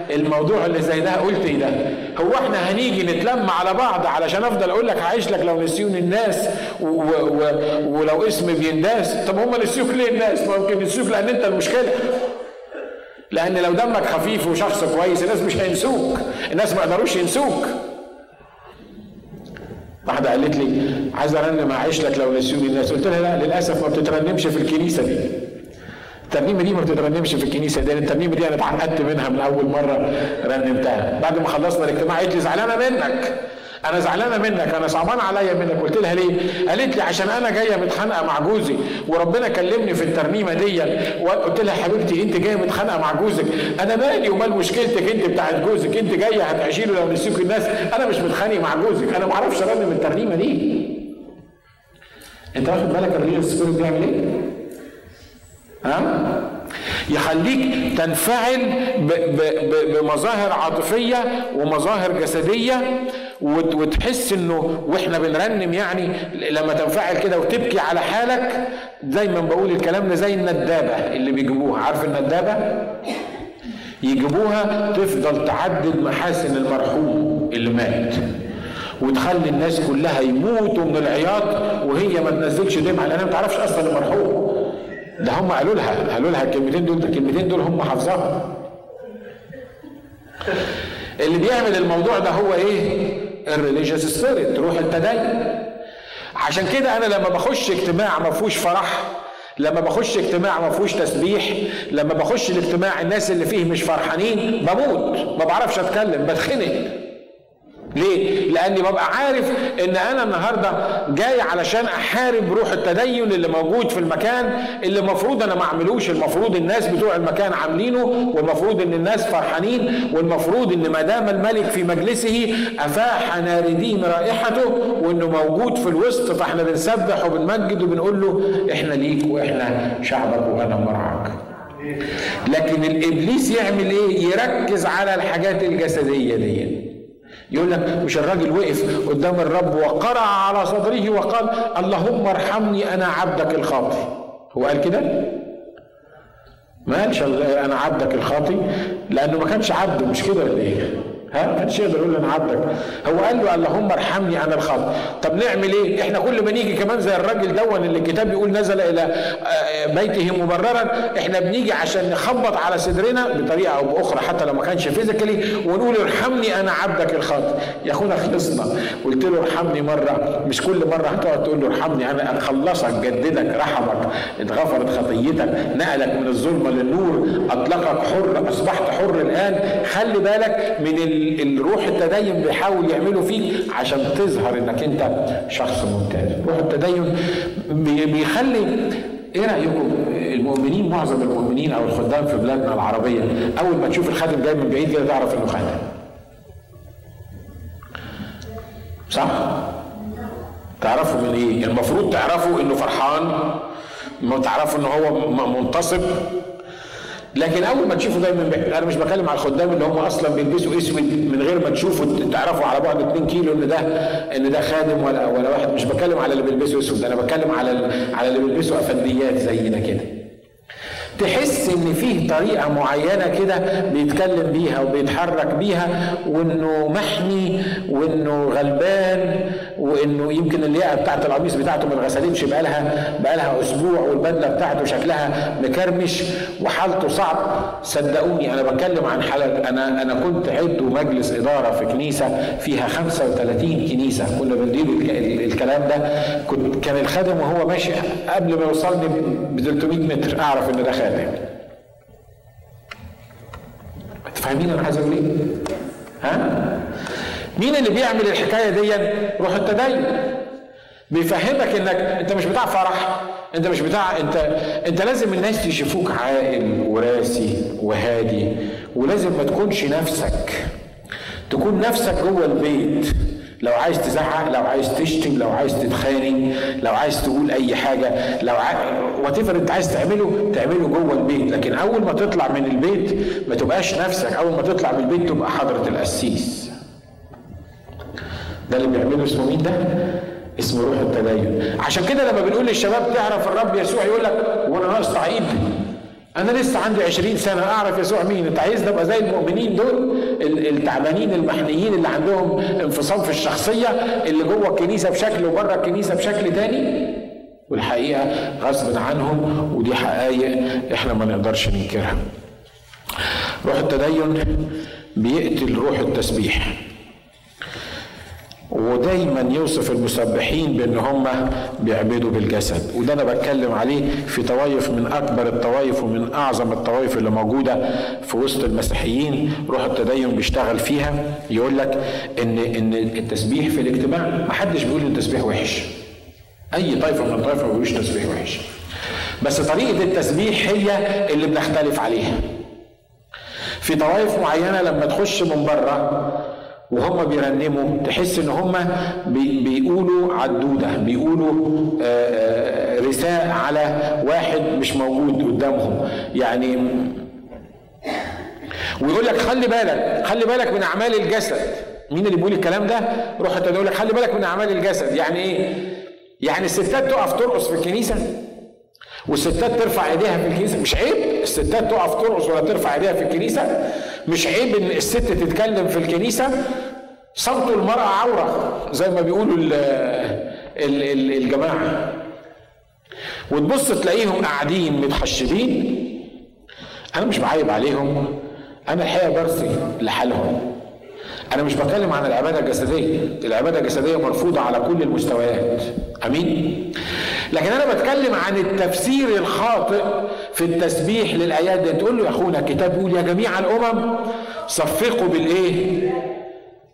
الموضوع اللي زي ده قلت إيه ده؟ هو إحنا هنيجي نتلم على بعض علشان أفضل أقول لك هعيش لك لو نسيوني الناس و و ولو اسم بينداس. طب هم نسيوك ليه الناس؟ ممكن نسيوك لأن أنت المشكلة. لأن لو دمك خفيف وشخص كويس الناس مش هينسوك. الناس ما يقدروش ينسوك. واحدة قالت لي عايز أرنم اعيش لك لو نسيوني الناس. قلت لها لا للأسف ما بتترنمش في الكنيسة دي. الترنيمه دي ما بتترنمش في الكنيسة دي الترنيمه دي أنا اتعقدت منها من أول مرة رنمتها. بعد ما خلصنا الاجتماع قالت لي زعلانة منك. أنا زعلانة منك أنا صعبان عليا منك. قلت لها ليه؟ قالت لي عشان أنا جاية متخانقة مع جوزي وربنا كلمني في الترنيمة دي. وقلت لها حبيبتي أنت جاية متخانقة مع جوزك. أنا مالي ومال مشكلتك أنت بتاعت جوزك؟ أنت جاية هتعيشي له لو نسيك الناس؟ أنا مش متخانق مع جوزك. أنا ما أعرفش أرنم الترنيمة دي. أنت واخد بالك الريل سبيريت بيعمل إيه؟ ها؟ يخليك تنفعل بمظاهر عاطفية ومظاهر جسدية وتحس إنه وإحنا بنرنم يعني لما تنفعل كده وتبكي على حالك. دايما بقول الكلام ده زي الندابة اللي بيجيبوها. عارف الندابة؟ يجيبوها تفضل تعدد محاسن المرحوم اللي مات وتخلي الناس كلها يموتوا من العياط وهي ما تنزلش دمعة لأنها ما تعرفش أصلا المرحوم. ده هم قالوا لها قالوا لها الكلمتين دول الكلمتين دول هم حافظاها اللي بيعمل الموضوع ده هو إيه؟ ال religious spirit روح التدين. عشان كده أنا لما بخش اجتماع ما فيهوش فرح لما بخش اجتماع ما فيهوش تسبيح لما بخش الاجتماع الناس اللي فيه مش فرحانين بموت ما بعرفش أتكلم بتخنق. ليه؟ لأني ببقى عارف إن أنا النهاردة جاي علشان أحارب روح التدين اللي موجود في المكان اللي المفروض أنا ما أعملوش، المفروض الناس بتوع المكان عاملينه والمفروض إن الناس فرحانين والمفروض إن ما دام الملك في مجلسه أفاح ناردين رائحته وإنه موجود في الوسط فإحنا بنسبح وبنمجد وبنقول له إحنا ليك وإحنا شعبك وأنا مرعاك. لكن الإبليس يعمل إيه؟ يركز على الحاجات الجسدية دي. يقول لك مش الراجل وقف قدام الرب وقرع على صدره وقال اللهم ارحمني أنا عبدك الخاطي هو قال كده؟ ما قالش أنا عبدك الخاطي لأنه ما كانش عبد مش كده ولا إيه؟ ها؟ كانش يقدر يقول أنا عبدك. هو قال له اللهم ارحمني أنا الخاطئ طب نعمل إيه؟ إحنا كل ما نيجي كمان زي الراجل دون اللي الكتاب بيقول نزل إلى آه، بيته مبررا إحنا بنيجي عشان نخبط على صدرنا بطريقة أو بأخرى حتى لو ما كانش فيزيكالي ونقول ارحمني أنا عبدك الخاطئ يا أخونا خلصنا. قلت له ارحمني مرة. مش كل مرة هتقعد تقول له ارحمني أنا خلصك جددك رحمك اتغفرت خطيتك نقلك من الظلمة للنور أطلقك حر أصبحت حر الآن. خلي بالك من الروح التدين بيحاول يعمله فيك عشان تظهر إنك أنت شخص ممتاز. روح التدين بيخلي إيه رأيكم؟ المؤمنين معظم المؤمنين أو الخدام في بلادنا العربية أول ما تشوف الخادم جاي من بعيد كده تعرف إنه خادم. صح؟ تعرفوا من إيه؟ المفروض تعرفوا إنه فرحان ما تعرفوا ان هو منتصب. لكن أول ما تشوفوا دايما أنا مش بتكلم على الخدام اللي هم أصلا بيلبسوا أسود من غير ما تشوفوا تعرفوا على بعد 2 كيلو إن ده إن ده خادم ولا ولا واحد. مش بتكلم على اللي بيلبسوا أسود. أنا بتكلم على على اللي بيلبسوا أفنديات زينا كده. تحس إن فيه طريقة معينة كده بيتكلم بيها وبيتحرك بيها وإنه محمي وإنه غلبان وإنه يمكن اللياقة بتاعت القميص بتاعته ما اتغسلتش بقالها بقالها أسبوع والبدلة بتاعته شكلها مكرمش وحالته صعب. صدقوني أنا بتكلم عن حالة أنا أنا كنت عضو مجلس إدارة في كنيسة فيها 35 كنيسة. كنا بنديله الكلام ده. كنت كان الخادم وهو ماشي قبل ما يوصلني ب 300 متر. أعرف إن ده خادم. فاهمين أنا عايز إيه؟ ها؟ مين اللي بيعمل الحكاية دي؟ روح التدين بيفهمك انك انت مش بتاع فرح انت مش بتاع انت انت لازم الناس يشوفوك عاقل وراسي وهادي ولازم ما تكونش نفسك. تكون نفسك جوه البيت. لو عايز تزعق لو عايز تشتم لو عايز تتخانق لو عايز تقول أي حاجة لو وات انت عايز تعمله تعمله جوه البيت. لكن أول ما تطلع من البيت ما تبقاش نفسك. أول ما تطلع من البيت تبقى حضرة القسيس. ده اللي بيعمله اسمه مين ده؟ اسمه روح التدين. عشان كده لما بنقول للشباب تعرف الرب يسوع يقول لك وأنا ناقص تعيب أنا لسه عندي 20 سنة أعرف يسوع مين؟ أنت عايز أبقى زي المؤمنين دول؟ التعبانين المحنيين اللي عندهم انفصام في الشخصية اللي جوه الكنيسة بشكل وبره الكنيسة بشكل تاني؟ والحقيقة غصب عنهم ودي حقائق إحنا ما نقدرش ننكرها. روح التدين بيقتل روح التسبيح. ودايما يوصف المسبحين بأن هم بيعبدوا بالجسد. وده أنا بتكلم عليه في طوائف من أكبر الطوائف ومن أعظم الطوائف اللي موجودة في وسط المسيحيين. روح التدين بيشتغل فيها. يقول لك ان إن التسبيح في الاجتماع ما حدش بيقول التسبيح وحش. أي طائفة من الطوائف ما بيقولوش تسبيح وحش. بس طريقة التسبيح هي اللي بنختلف عليها. في طوائف معينة لما تخش من بره وهم بيرنموا. تحس إن هم بيقولوا عدودة بيقولوا آه، آه، رثاء على واحد مش موجود قدامهم. يعني ويقول لك خلي بالك خلي بالك من أعمال الجسد. مين اللي بيقول الكلام ده؟ روح يقول لك خلي بالك من أعمال الجسد. يعني إيه؟ يعني الستات تقف ترقص في الكنيسة؟ والستات ترفع ايديها في الكنيسة. مش عيب. الستات تقف ترقص ولا ترفع ايديها في الكنيسة. مش عيب ان الست تتكلم في الكنيسة. صمت المرأة عورة زي ما بيقولوا الجماعة. وتبص تلاقيهم قاعدين متحشبين أنا مش بعيب عليهم. أنا الحقيقة برثي لحالهم. أنا مش بتكلم عن العبادة الجسدية. العبادة الجسدية مرفوضة على كل المستويات. أمين؟ لكن أنا بتكلم عن التفسير الخاطئ في التسبيح للآيات دي. تقول له يا أخونا الكتاب بيقول يا جميع الأمم صفقوا بالإيه؟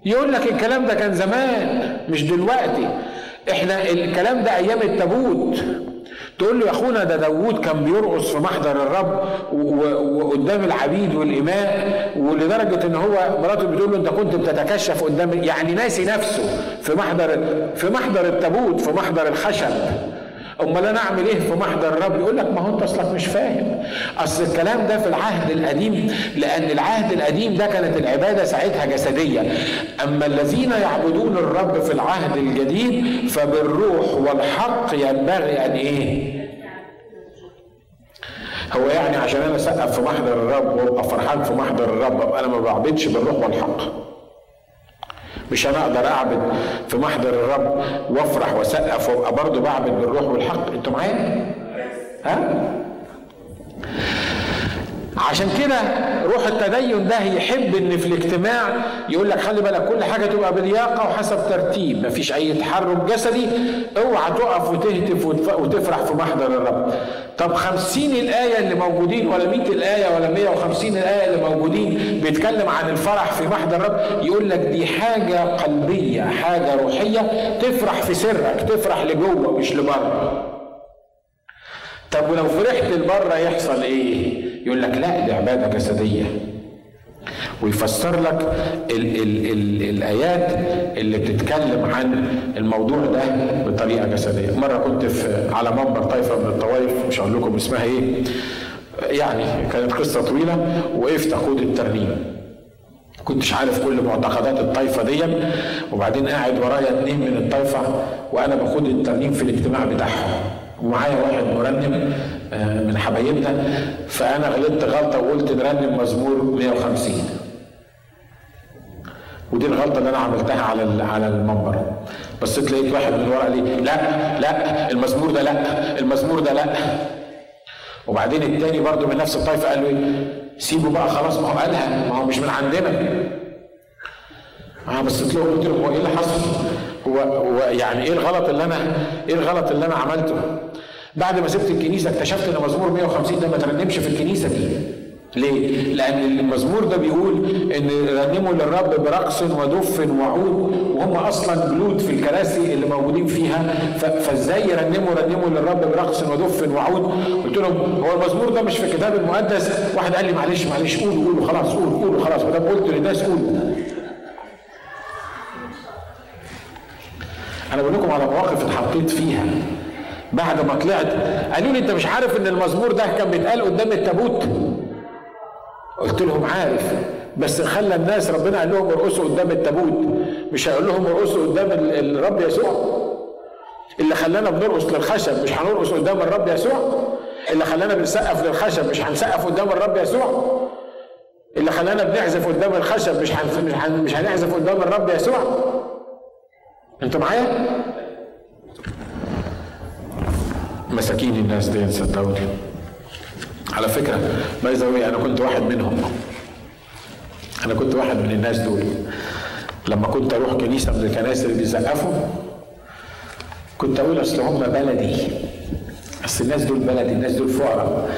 يقول لك الكلام ده كان زمان مش دلوقتي. إحنا الكلام ده أيام التابوت. تقول له يا أخونا ده داوود كان بيرقص في محضر الرب وقدام العبيد والإماء ولدرجة إن هو مراته بتقول له أنت كنت بتتكشف قدام يعني ناسي نفسه في محضر في محضر التابوت في محضر الخشب. امال أنا اعمل إيه في محضر الرب؟ يقول لك ما هو انت اصلك مش فاهم. اصل الكلام ده في العهد القديم لأن العهد القديم ده كانت العباده ساعتها جسديه. اما الذين يعبدون الرب في العهد الجديد فبالروح والحق ينبغي أن إيه؟ هو يعني عشان أنا أسقف في محضر الرب وأبقى فرحان في محضر الرب أبقى أنا ما بعبدش بالروح والحق. مش أنا أقدر أعبد في محضر الرب وأفرح وأسقف وابقى برضه بعبد بالروح والحق. أنتوا معايا؟ ها؟ عشان كده روح التدين ده يحب إن في الاجتماع يقول لك خلي بالك كل حاجة تبقى بلياقة وحسب ترتيب مفيش أي تحرك جسدي اوعى تقف وتهتف وتفرح في محضر الرب. طب خمسين الآية اللي موجودين ولا مئة الآية ولا مئة وخمسين الآية اللي موجودين بيتكلم عن الفرح في محضر الرب يقول لك دي حاجة قلبية حاجة روحية تفرح في سرك تفرح لجوه مش لبره. طب ولو فرحت لبره يحصل إيه؟ يقول لك لا دي عبادة جسدية. ويفسر لك ال ال ال الآيات اللي بتتكلم عن الموضوع ده بطريقة جسدية. مرة كنت في على منبر طائفة من الطوائف مش هقول لكم اسمها إيه يعني كانت قصة طويلة وقفت أقود الترنيم. كنتش عارف كل معتقدات الطائفة دي وبعدين قاعد ورايا اتنين من الطائفة وأنا باخد الترنيم في الاجتماع بتاعهم. ومعايا واحد مرنم من حبايبنا. فأنا غلطت غلطة وقلت نرنم مزمور 150 ودي الغلطة اللي أنا عملتها على على المنبر. بصيت لقيت واحد من ورا لي لا لا المزمور ده لا المزمور ده لا. وبعدين التاني برضو من نفس الطائفه قال له إيه؟ سيبه بقى خلاص ما هو قالها ما هو مش من عندنا. آه بصيت له قلت له هو إيه اللي حصل؟ هو هو يعني إيه الغلط اللي أنا إيه الغلط اللي أنا عملته؟ بعد ما سبت الكنيسة اكتشفت إن مزمور 150 ده ما ترنمش في الكنيسة دي ليه؟ لأن المزمور ده بيقول إن رنموا للرب برقص ودف وعود وهم أصلا جلود في الكراسي اللي موجودين فيها فإزاي يرنموا رنموا للرب برقص ودف وعود؟ قلت لهم هو المزمور ده مش في الكتاب المقدس؟ واحد قال لي معلش معلش قولوا قولوا خلاص قولوا قولوا خلاص ما قلت للناس قولوا أنا بقول لكم على مواقف اتحطيت فيها بعد ما طلعت قالوا لي أنت مش عارف إن المزمور ده كان بيتقال قدام التابوت؟ قلت لهم عارف بس خلى الناس ربنا قال لهم ارقصوا قدام التابوت مش هيقول لهم ارقصوا قدام الرب يسوع. اللي خلانا بنرقص للخشب مش هنرقص قدام الرب يسوع. اللي خلانا بنسقف للخشب مش هنسقف قدام الرب يسوع. اللي خلانا بنعزف قدام الخشب مش مش هنعزف قدام الرب يسوع. أنتوا معايا؟ مساكين الناس دي صدقوني. على فكرة باي أنا كنت واحد منهم. أنا كنت واحد من الناس دول. لما كنت أروح كنيسة من الكنائس اللي بيزقفوا كنت أقول أصل هم بلدي. أصل الناس دول بلدي الناس دول فقراء.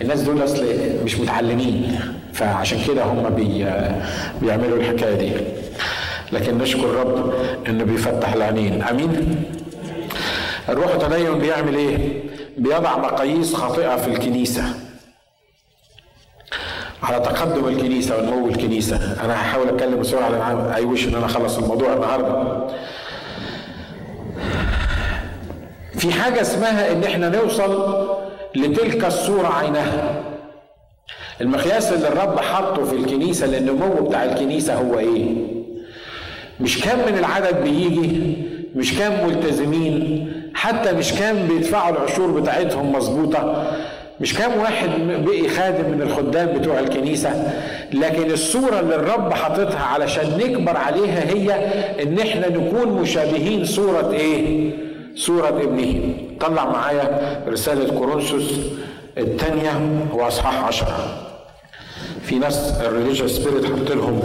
الناس دول أصل مش متعلمين. فعشان كده هم بي بيعملوا الحكاية دي. لكن نشكر الرب إنه بيفتح العينين. آمين؟ الروح التدين بيعمل إيه؟ بيضع مقاييس خاطئة في الكنيسة. على تقدم الكنيسة ونمو الكنيسة. أنا هحاول أتكلم بسرعة لأن اي وش إن أنا أخلص الموضوع النهارده. في حاجة اسمها إن إحنا نوصل لتلك الصورة عينها. المقياس اللي الرب حطه في الكنيسة للنمو بتاع الكنيسة هو إيه؟ مش كم من العدد بيجي مش كام ملتزمين حتى مش كام بيدفعوا العشور بتاعتهم مظبوطة. مش كام واحد بقي خادم من الخدام بتوع الكنيسة. لكن الصورة اللي الرب حاططها علشان نكبر عليها هي إن إحنا نكون مشابهين صورة إيه؟ صورة ابنه. طلع معايا رسالة كورنثوس الثانية واصحاح عشرة. في ناس ال religious spirit حط لهم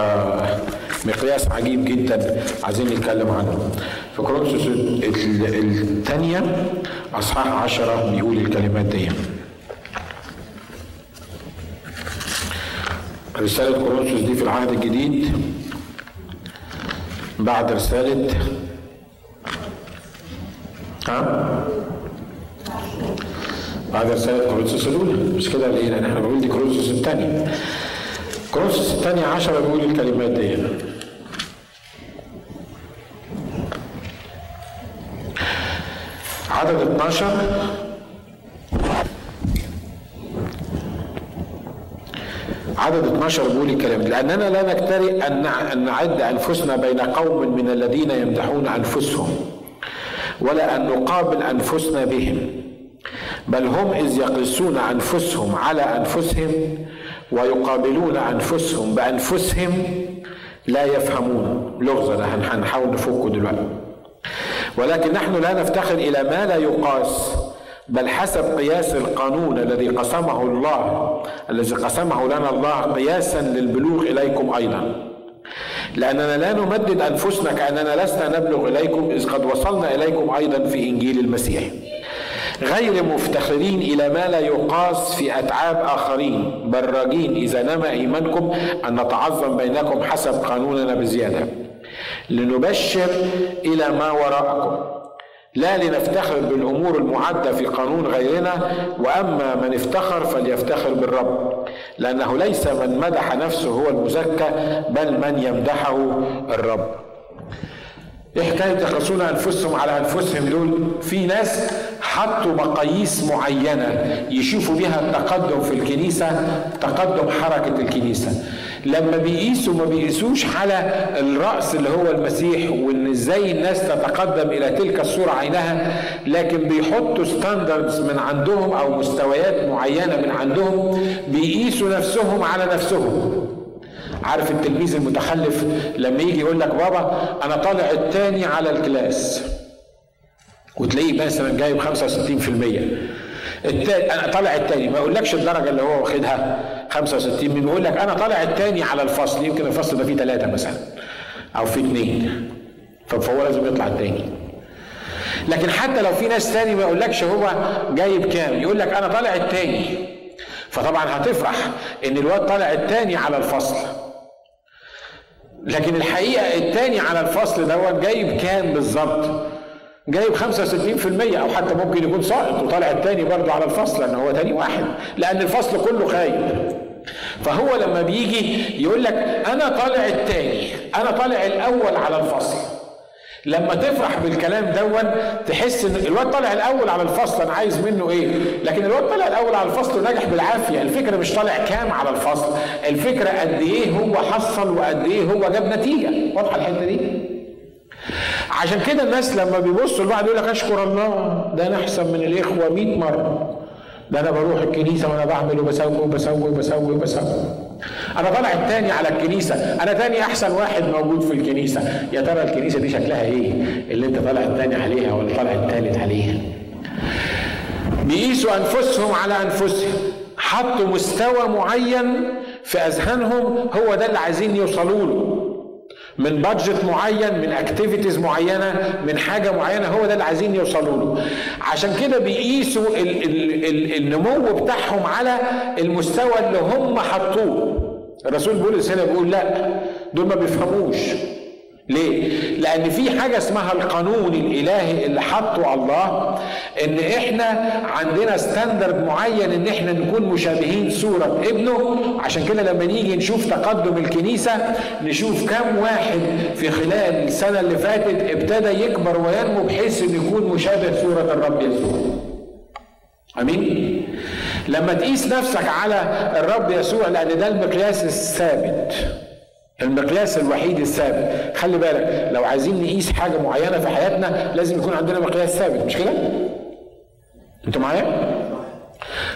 آه مقياس عجيب جدا عايزين نتكلم عنه. في كورنثوس الثانية أصحاح عشرة بيقول الكلمات دي. رسالة كورنثوس دي في العهد الجديد. بعد رسالة ها؟ بعد رسالة كورنثوس الأولى. مش كده ليه؟ لأن إحنا بنقول دي كورنثوس الثانية. كورنثوس الثانية عشرة بيقول الكلمات دي. عدد 12 عدد 12 بيقول الكلام لأننا لا نكترئ أن نعد أنفسنا بين قوم من الذين يمدحون أنفسهم ولا أن نقابل أنفسنا بهم بل هم إذ يقيسون أنفسهم على أنفسهم ويقابلون أنفسهم بأنفسهم لا يفهمون. لغز هنحاول نفكه دلوقتي. ولكن نحن لا نفتخر إلى ما لا يقاس بل حسب قياس القانون الذي قسمه الله الذي قسمه لنا الله قياسا للبلوغ إليكم أيضا. لأننا لا نمدد أنفسنا كأننا لسنا نبلغ إليكم إذ قد وصلنا إليكم أيضا في إنجيل المسيح. غير مفتخرين إلى ما لا يقاس في أتعاب آخرين بل راجين إذا نما إيمانكم أن نتعظم بينكم حسب قانوننا بزيادة. لنبشر إلى ما وراءكم. لا لنفتخر بالأمور المعدة في قانون غيرنا وأما من افتخر فليفتخر بالرب لأنه ليس من مدح نفسه هو المزكى بل من يمدحه الرب. إيه حكايه يقيسون أنفسهم على أنفسهم دول في ناس حطوا مقاييس معينة يشوفوا بها التقدم في الكنيسة تقدم حركة الكنيسة. لما بيقيسوا ما بيقيسوش على الرأس اللي هو المسيح وإن إزاي الناس تتقدم إلى تلك الصورة عينها لكن بيحطوا standards من عندهم أو مستويات معينة من عندهم بيقيسوا نفسهم على نفسهم. عارف التلميذ المتخلف لما يجي يقول لك بابا أنا طالع الثاني على ال class. وتلاقيه مثلا جايب 65% التاني أنا طالع الثاني ما يقولكش الدرجة اللي هو واخدها. 65 من يقول لك أنا طالع الثاني على الفصل يمكن الفصل ده فيه ثلاثة مثلا أو فيه اثنين فهو لازم يطلع الثاني لكن حتى لو في ناس تاني ما يقولكش هو جايب كام يقول لك أنا طالع الثاني فطبعا هتفرح إن الواد طالع الثاني على الفصل. لكن الحقيقة الثاني على الفصل دوت جايب كام بالظبط؟ جايب 65% أو حتى ممكن يكون ساقط وطالع الثاني برضه على الفصل لأن هو تاني واحد لأن الفصل كله خايب. فهو لما بيجي يقول لك أنا طالع الثاني أنا طالع الأول على الفصل. لما تفرح بالكلام دون تحس إن الواد طالع الأول على الفصل أنا عايز منه إيه؟ لكن الواد طالع الأول على الفصل ونجح بالعافية. الفكرة مش طالع كام على الفصل الفكرة قد إيه هو حصل وقد إيه هو جاب نتيجة. واضحة الحتة دي؟ عشان كده الناس لما بيبصوا لبعض يقول لك أشكر الله ده أنا أحسن من الإخوة 100 مرة. ده أنا بروح الكنيسة وأنا بعمل وبسوي وبسوي وبسوي وبسوي. أنا طالع التاني على الكنيسة. أنا تاني أحسن واحد موجود في الكنيسة. يا ترى الكنيسة دي شكلها إيه؟ اللي أنت طالع التاني عليها ولا طالع التالت عليها؟ بيقيسوا أنفسهم على أنفسهم. حطوا مستوى معين في أذهانهم هو ده اللي عايزين يوصلوا له. من budget معين من activities معينة من حاجة معينة هو ده اللي عايزين يوصلوا له. عشان كده بيقيسوا ال ال ال النمو بتاعهم على المستوى اللي هم حطوه. الرسول بولس هنا بيقول لا دول ما بيفهموش. ليه؟ لأن في حاجة اسمها القانون الإلهي اللي حطه الله إن إحنا عندنا ستاندرد معين إن إحنا نكون مشابهين صورة ابنه عشان كده لما نيجي نشوف تقدم الكنيسة نشوف كم واحد في خلال السنة اللي فاتت ابتدى يكبر وينمو بحيث إنه يكون مشابه صورة الرب يسوع. أمين؟ لما تقيس نفسك على الرب يسوع لأن ده المقياس الثابت. المقياس الوحيد الثابت. خلي بالك لو عايزين نقيس حاجة معينة في حياتنا لازم يكون عندنا مقياس ثابت مش كده؟ أنتوا معايا؟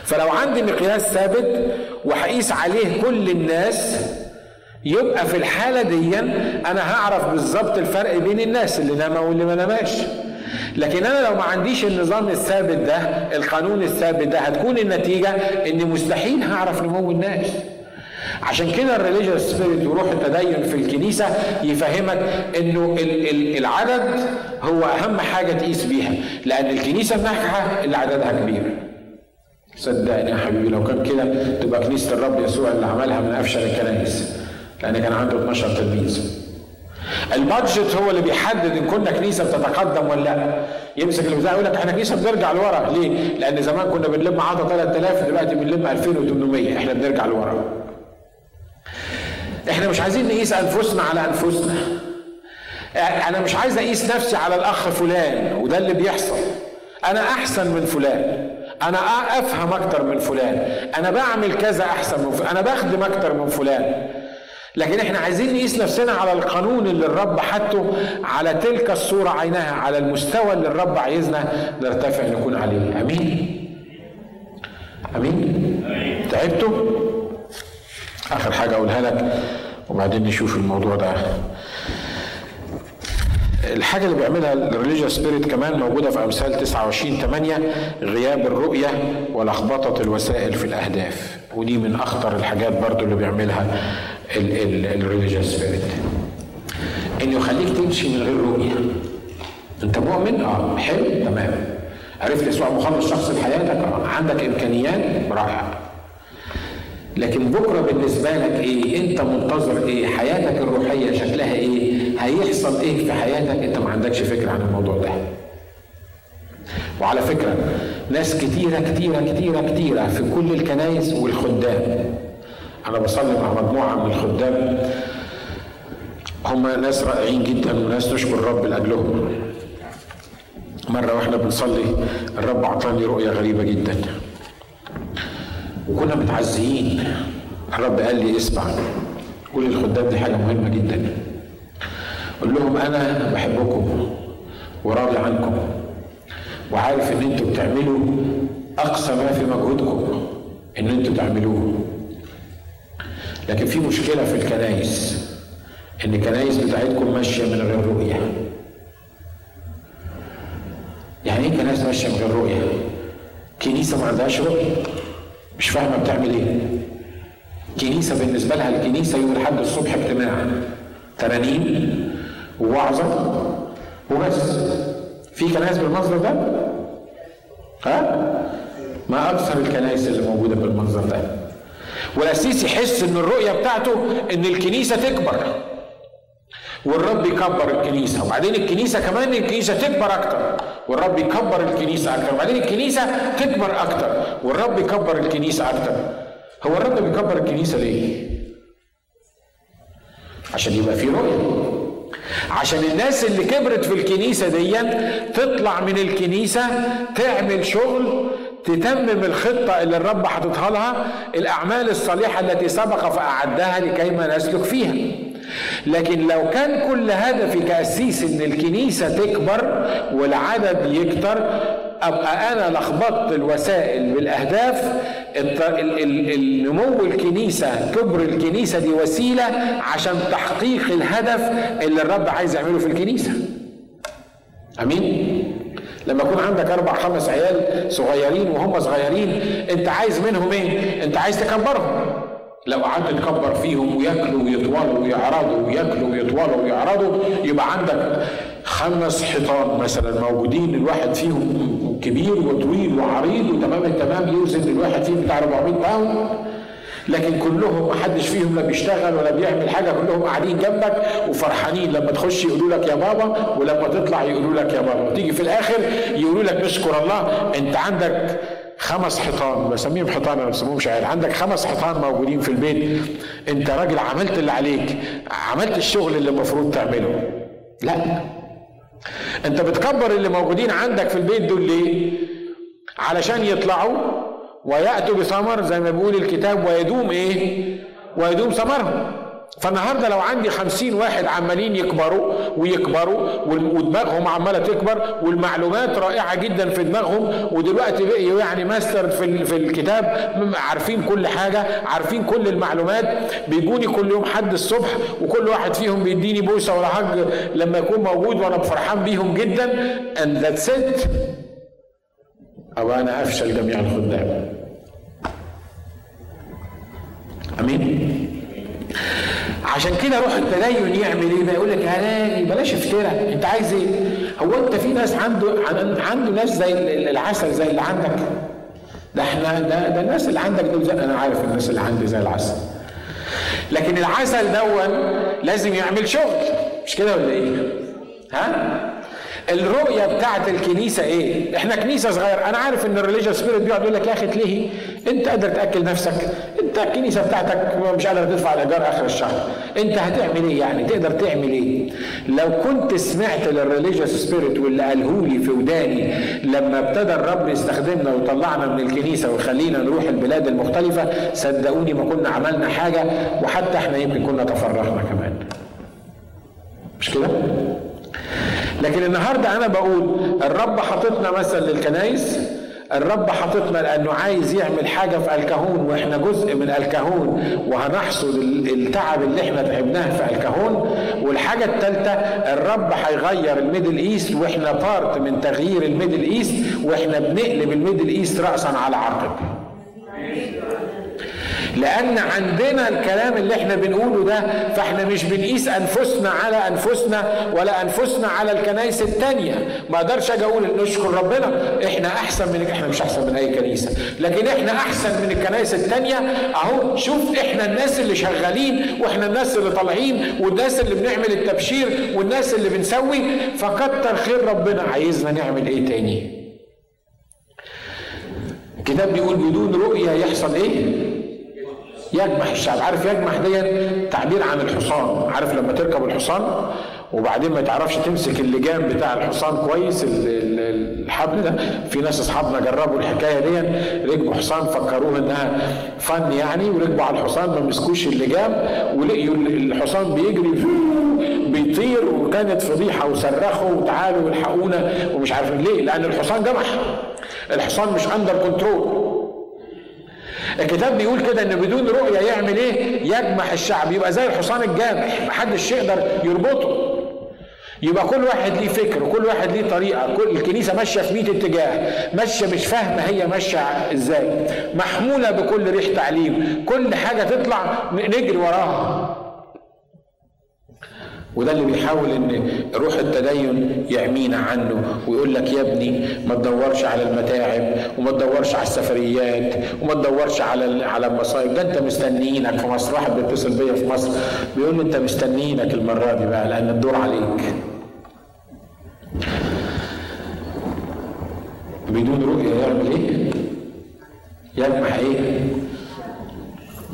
فلو عندي مقياس ثابت وهقيس عليه كل الناس يبقى في الحالة دي أنا هعرف بالظبط الفرق بين الناس اللي نما واللي ما نماش لكن أنا لو ما عنديش النظام الثابت ده القانون الثابت ده هتكون النتيجة اني مستحيل هعرف نمو الناس. عشان كده ال religious spirit وروح التدين في الكنيسة يفهمك إنه العدد هو أهم حاجة تقيس بيها لأن الكنيسة الناجحه اللي عددها كبير صدقني يا حبيبي لو كان كده تبقى كنيسة الرب يسوع اللي عملها من افشل الكنائس لأن كان عنده 12 تلميذ. البادجت هو اللي بيحدد إن كنا كنيسة بتتقدم ولا لأ. يمسك البتاع يقول لك إحنا كنيسة بنرجع لورا. ليه؟ لأن زمان كنا بنلم عطا 3000 دلوقتي بنلم 2800 إحنا بنرجع لورا. إحنا مش عايزين نقيس انفسنا على انفسنا. أنا مش عايز اقيس نفسي على الاخ فلان وده اللي بيحصل. أنا احسن من فلان. أنا افهم أكتر من فلان. أنا بعمل كذا احسن من فلان أنا بخدم أكتر من فلان. لكن إحنا عايزين نقيس نفسنا على القانون اللي الرب حطه على تلك الصورة عينها على المستوى اللي الرب عايزنا نرتفع نكون عليه. أمين؟ أمين؟ تعبتوا؟ آخر حاجة أقولها لك وبعدين نشوف الموضوع ده الحاجة اللي بيعملها الريليجيوس سبيريت كمان موجودة في أمثال 29 8 غياب الرؤية ولخبطة الوسائل في الأهداف ودي من أخطر الحاجات برضو اللي بيعملها ال religious spirit إنه يخليك تمشي من غير رؤية أنت مؤمن؟ أه حلو تمام عرفت يسوع مخلص شخص لحياتك؟ أه عندك إمكانيات؟ رائع لكن بكرة بالنسبة لك إيه؟ أنت منتظر إيه؟ حياتك الروحية شكلها إيه؟ هيحصل إيه في حياتك؟ أنت ما عندكش فكرة عن الموضوع ده. وعلى فكرة ناس كتيرة كتيرة كتيرة كتيرة في كل الكنايس والخدام. أنا بصلي مع مجموعة من الخدام. هم ناس رائعين جدا وناس نشكر الرب لاجلهم مرة وإحنا بنصلي الرب أعطاني رؤية غريبة جدا. وكنا متعزيين. الرب قال لي اسمع قول للخدام دي حاجة مهمة جدا. قول لهم أنا بحبكم وراضي عنكم وعارف إن أنتوا بتعملوا أقصى ما في مجهودكم إن أنتوا تعملوه. لكن في مشكلة في الكنايس إن الكنايس بتاعتكم ماشية من غير رؤية. يعني إيه كنايس ماشية من غير رؤية؟ كنيسة ما عندهاش رؤية. مش فاهمة بتعمل إيه. كنيسة بالنسبة لها الكنيسة يوم الأحد الصبح اجتماع. ترانيم ووعظة وبس. في كنائس بالمنظر ده؟ ها؟ ما أكثر الكنائس اللي موجودة بالمنظر ده. والاسيس يحس إن الرؤية بتاعته إن الكنيسة تكبر. والرب يكبر الكنيسة. وبعدين الكنيسة كمان الكنيسة تكبر أكتر. والرب يكبر الكنيسة أكتر. وبعدين الكنيسة تكبر أكتر. والرب يكبر الكنيسة أكتر. هو الرب بيكبر الكنيسة ليه؟ عشان يبقى في رؤية. عشان الناس اللي كبرت في الكنيسة دي تطلع من الكنيسة تعمل شغل تتمم الخطة اللي الرب حاططها لها الأعمال الصالحة التي سبق فأعدها لكي ما نسلك فيها. لكن لو كان كل هدفي كأسيس إن الكنيسة تكبر والعدد يكتر أبقى أنا لخبطت الوسائل بالأهداف. النمو الكنيسة كبر الكنيسة دي وسيلة عشان تحقيق الهدف اللي الرب عايز يعمله في الكنيسة. أمين؟ لما يكون عندك أربع خمس عيال صغيرين وهم صغيرين أنت عايز منهم إيه؟ أنت عايز تكبرهم. لو قعدت تكبر فيهم وياكلوا ويطولوا ويعرضوا وياكلوا ويطولوا ويعرضوا يبقى عندك خمس حيطان مثلا موجودين الواحد فيهم كبير وطويل وعريض وتمام التمام يوزن الواحد فيهم بتاع 400 باوند لكن كلهم ما حدش فيهم لا بيشتغل ولا بيعمل حاجة كلهم قاعدين جنبك وفرحانين لما تخش يقولوا لك يا بابا ولما تطلع يقولوا لك يا بابا. وتيجي في الآخر يقولوا لك نشكر الله أنت عندك خمس حيطان بسميهم حيطان أنا بسميهمش عيال. عندك خمس حيطان موجودين في البيت. انت راجل عملت اللي عليك عملت الشغل اللي المفروض تعمله. لا. انت بتكبر اللي موجودين عندك في البيت دول ليه؟ علشان يطلعوا ويأتوا بثمر زي ما بيقول الكتاب ويدوم إيه؟ ويدوم ثمرهم. فالنهاردة لو عندي خمسين واحد عمالين يكبروا ويكبروا ودماغهم عمالة تكبر والمعلومات رائعة جدا في دماغهم ودلوقتي بقوا يعني ماستر في في الكتاب عارفين كل حاجة عارفين كل المعلومات بيجوني كل يوم حد الصبح وكل واحد فيهم بيديني بوسة ولا حاجة لما يكون موجود وأنا فرحان بيهم جدا. And that's it. أو أنا أفشل جميع الخدام. أمين؟ عشان كده روح التدين يعمل إيه؟ يقول لك هلاقي بلاش افتراء أنت عايز إيه؟ هو أنت في ناس عنده عنده ناس زي العسل زي اللي عندك. ده إحنا ده ده الناس اللي عندك دول أنا عارف الناس اللي عندي زي العسل. لكن العسل دون لازم يعمل شغل. مش كده ولا إيه؟ ها؟ الرؤية بتاعت الكنيسة إيه؟ إحنا كنيسة صغيرة، أنا عارف إن ال religious spirit بيقعد يقول لك يا أخي تلهي، أنت قادر تأكل نفسك، أنت الكنيسة بتاعتك مش قادر تدفع الإيجار آخر الشهر، أنت هتعمل إيه يعني؟ تقدر تعمل إيه؟ لو كنت سمعت لل religious spirit واللي قاله لي في وداني لما ابتدى الرب يستخدمنا ويطلعنا من الكنيسة ويخلينا نروح البلاد المختلفة، صدقوني ما كنا عملنا حاجة وحتى إحنا يمكن كنا تفرغنا كمان. مش كده؟ لكن النهارده أنا بقول الرب حاططنا مثل للكنايس الرب حاططنا لأنه عايز يعمل حاجة في الكهون وإحنا جزء من الكهون وهنحصد التعب اللي إحنا تعبناه في الكهون. والحاجة الثالثه الرب هيغير ال Middle East وإحنا part من تغيير ال Middle East وإحنا بنقلب ال Middle East راسا على عقب لأن عندنا الكلام اللي إحنا بنقوله ده فإحنا مش بنقيس أنفسنا على أنفسنا ولا أنفسنا على الكنائس التانية. ما أقدرش أجي أقول نشكر ربنا إحنا أحسن من إحنا مش أحسن من أي كنيسة. لكن إحنا أحسن من الكنائس التانية. أهو شوف إحنا الناس اللي شغالين وإحنا الناس اللي طالعين والناس اللي بنعمل التبشير والناس اللي بنسوي فكتر خير ربنا. عايزنا نعمل إيه تاني؟ الكتاب بيقول بدون رؤية يحصل إيه؟ يجمح الشعب. عارف يجمح دي تعبير عن الحصان. عارف لما تركب الحصان وبعدين ما تعرفش تمسك اللجام بتاع الحصان كويس الحبل ده؟ في ناس أصحابنا جربوا الحكاية دي ركبوا حصان فكروه إنها فن يعني وركبوا على الحصان ما مسكوش اللجام ولقيوا الحصان بيجري بيطير وكانت فضيحة وصرخوا وتعالوا والحقونا ومش عارفين ليه لأن الحصان جمح الحصان مش under control الكتاب بيقول كده إن بدون رؤية يعمل إيه؟ يجمح الشعب. يبقى زي الحصان الجامح. محدش يقدر يربطه. يبقى كل واحد ليه فكر وكل واحد ليه طريقة. كل الكنيسة ماشية في 100 اتجاه. ماشية مش فاهمة هي ماشية إزاي. محمولة بكل ريح تعليم. كل حاجة تطلع نجري وراها. وده اللي بيحاول إن روح التدين يعمينا عنه ويقول لك يا ابني ما تدورش على المتاعب وما تدورش على السفريات وما تدورش على على المصايب ده أنت مستنيينك في مصر واحد بيتصل بيا في مصر بيقول لي أنت مستنيينك المرة دي بقى لأن الدور عليك بدون رؤية يعمل إيه؟ يجمع إيه؟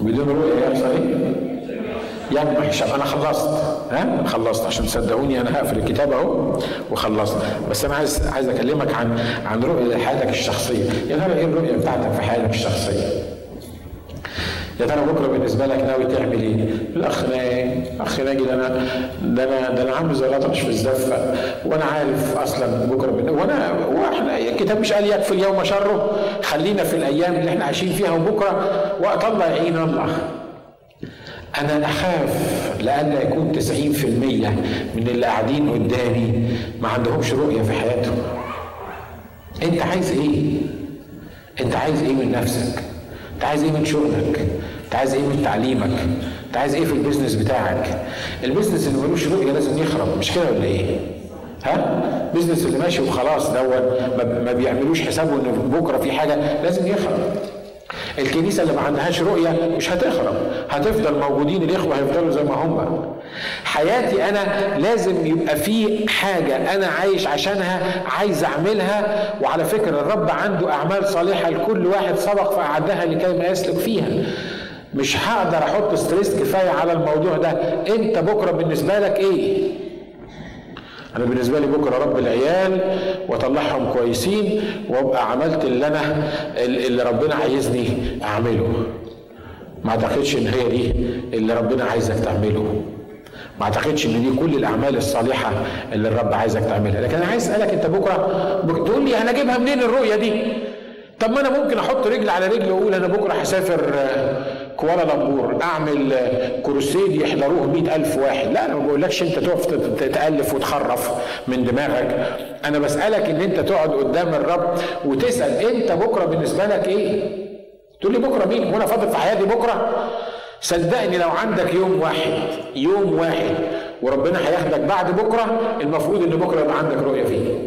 بدون رؤية يحصل إيه؟ الشعب أنا خلصت ها؟ خلصت عشان تصدقوني أنا هقفل الكتاب أهو وخلصت. بس أنا عايز عايز أكلمك عن عن رؤية حياتك الشخصية. يا ترى إيه الرؤية بتاعتك في حياتك الشخصية؟ يا ترى بكرة بالنسبة لك ناوي تعمل إيه؟ الأخ الأخ ناجي ده أنا ده أنا ده أنا عامل زي الاطرش في الزفة. وأنا عارف أصلا بكرة. وانا وإحنا الكتاب مش قال يكفي اليوم شره. خلينا في الأيام اللي إحنا عايشين فيها وبكرة. وقت الله يعين الله. أنا أخاف لألا يكون 90% من اللي قاعدين قدامي ما عندهمش رؤية في حياتهم. أنت عايز إيه؟ أنت عايز إيه من نفسك؟ أنت عايز إيه من شغلك؟ أنت عايز إيه من تعليمك؟ أنت عايز إيه في ال business بتاعك؟ ال business اللي ملوش رؤية لازم يخرب مش كده ولا إيه؟ ها؟ business اللي ماشي وخلاص دوت ما بيعملوش حسابه إن بكرة في حاجة لازم يخرب. الكنيسة اللي ما عندهاش رؤية مش هتخرب. هتفضل موجودين الإخوة هيفضلوا زي ما هم. حياتي أنا لازم يبقى في حاجة أنا عايش عشانها عايز أعملها. وعلى فكرة الرب عنده أعمال صالحة لكل واحد سبق فأعدها لكي ما يسلك فيها. مش هقدر أحط ستريس كفاية على الموضوع ده. أنت بكرة بالنسبة لك إيه؟ أنا بالنسبة لي بكرة رب العيال واطلعهم كويسين وأبقى عملت اللي أنا اللي ربنا عايزني أعمله. ما أعتقدش إن هي دي اللي ربنا عايزك تعمله. ما أعتقدش إن دي كل الأعمال الصالحة اللي الرب عايزك تعملها. لكن أنا عايز أسألك أنت بكرة تقول لي أنا أجيبها منين الرؤية دي؟ طب ما أنا ممكن أحط رجل على رجل وأقول أنا بكرة هسافر كوالالمبور اعمل كروسيد يحضروه مئة ألف واحد. لا أنا ما بقولكش انت تقف تتألف وتخرف من دماغك. أنا بسألك إن أنت تقعد قدام الرب وتسأل أنت بكرة بالنسبة لك إيه؟ تقول لي بكرة مين؟ وأنا فاضل في حياتي بكرة؟ صدقني لو عندك يوم واحد يوم واحد وربنا هياخدك بعد بكرة المفروض إن بكرة يبقى عندك رؤية فيه.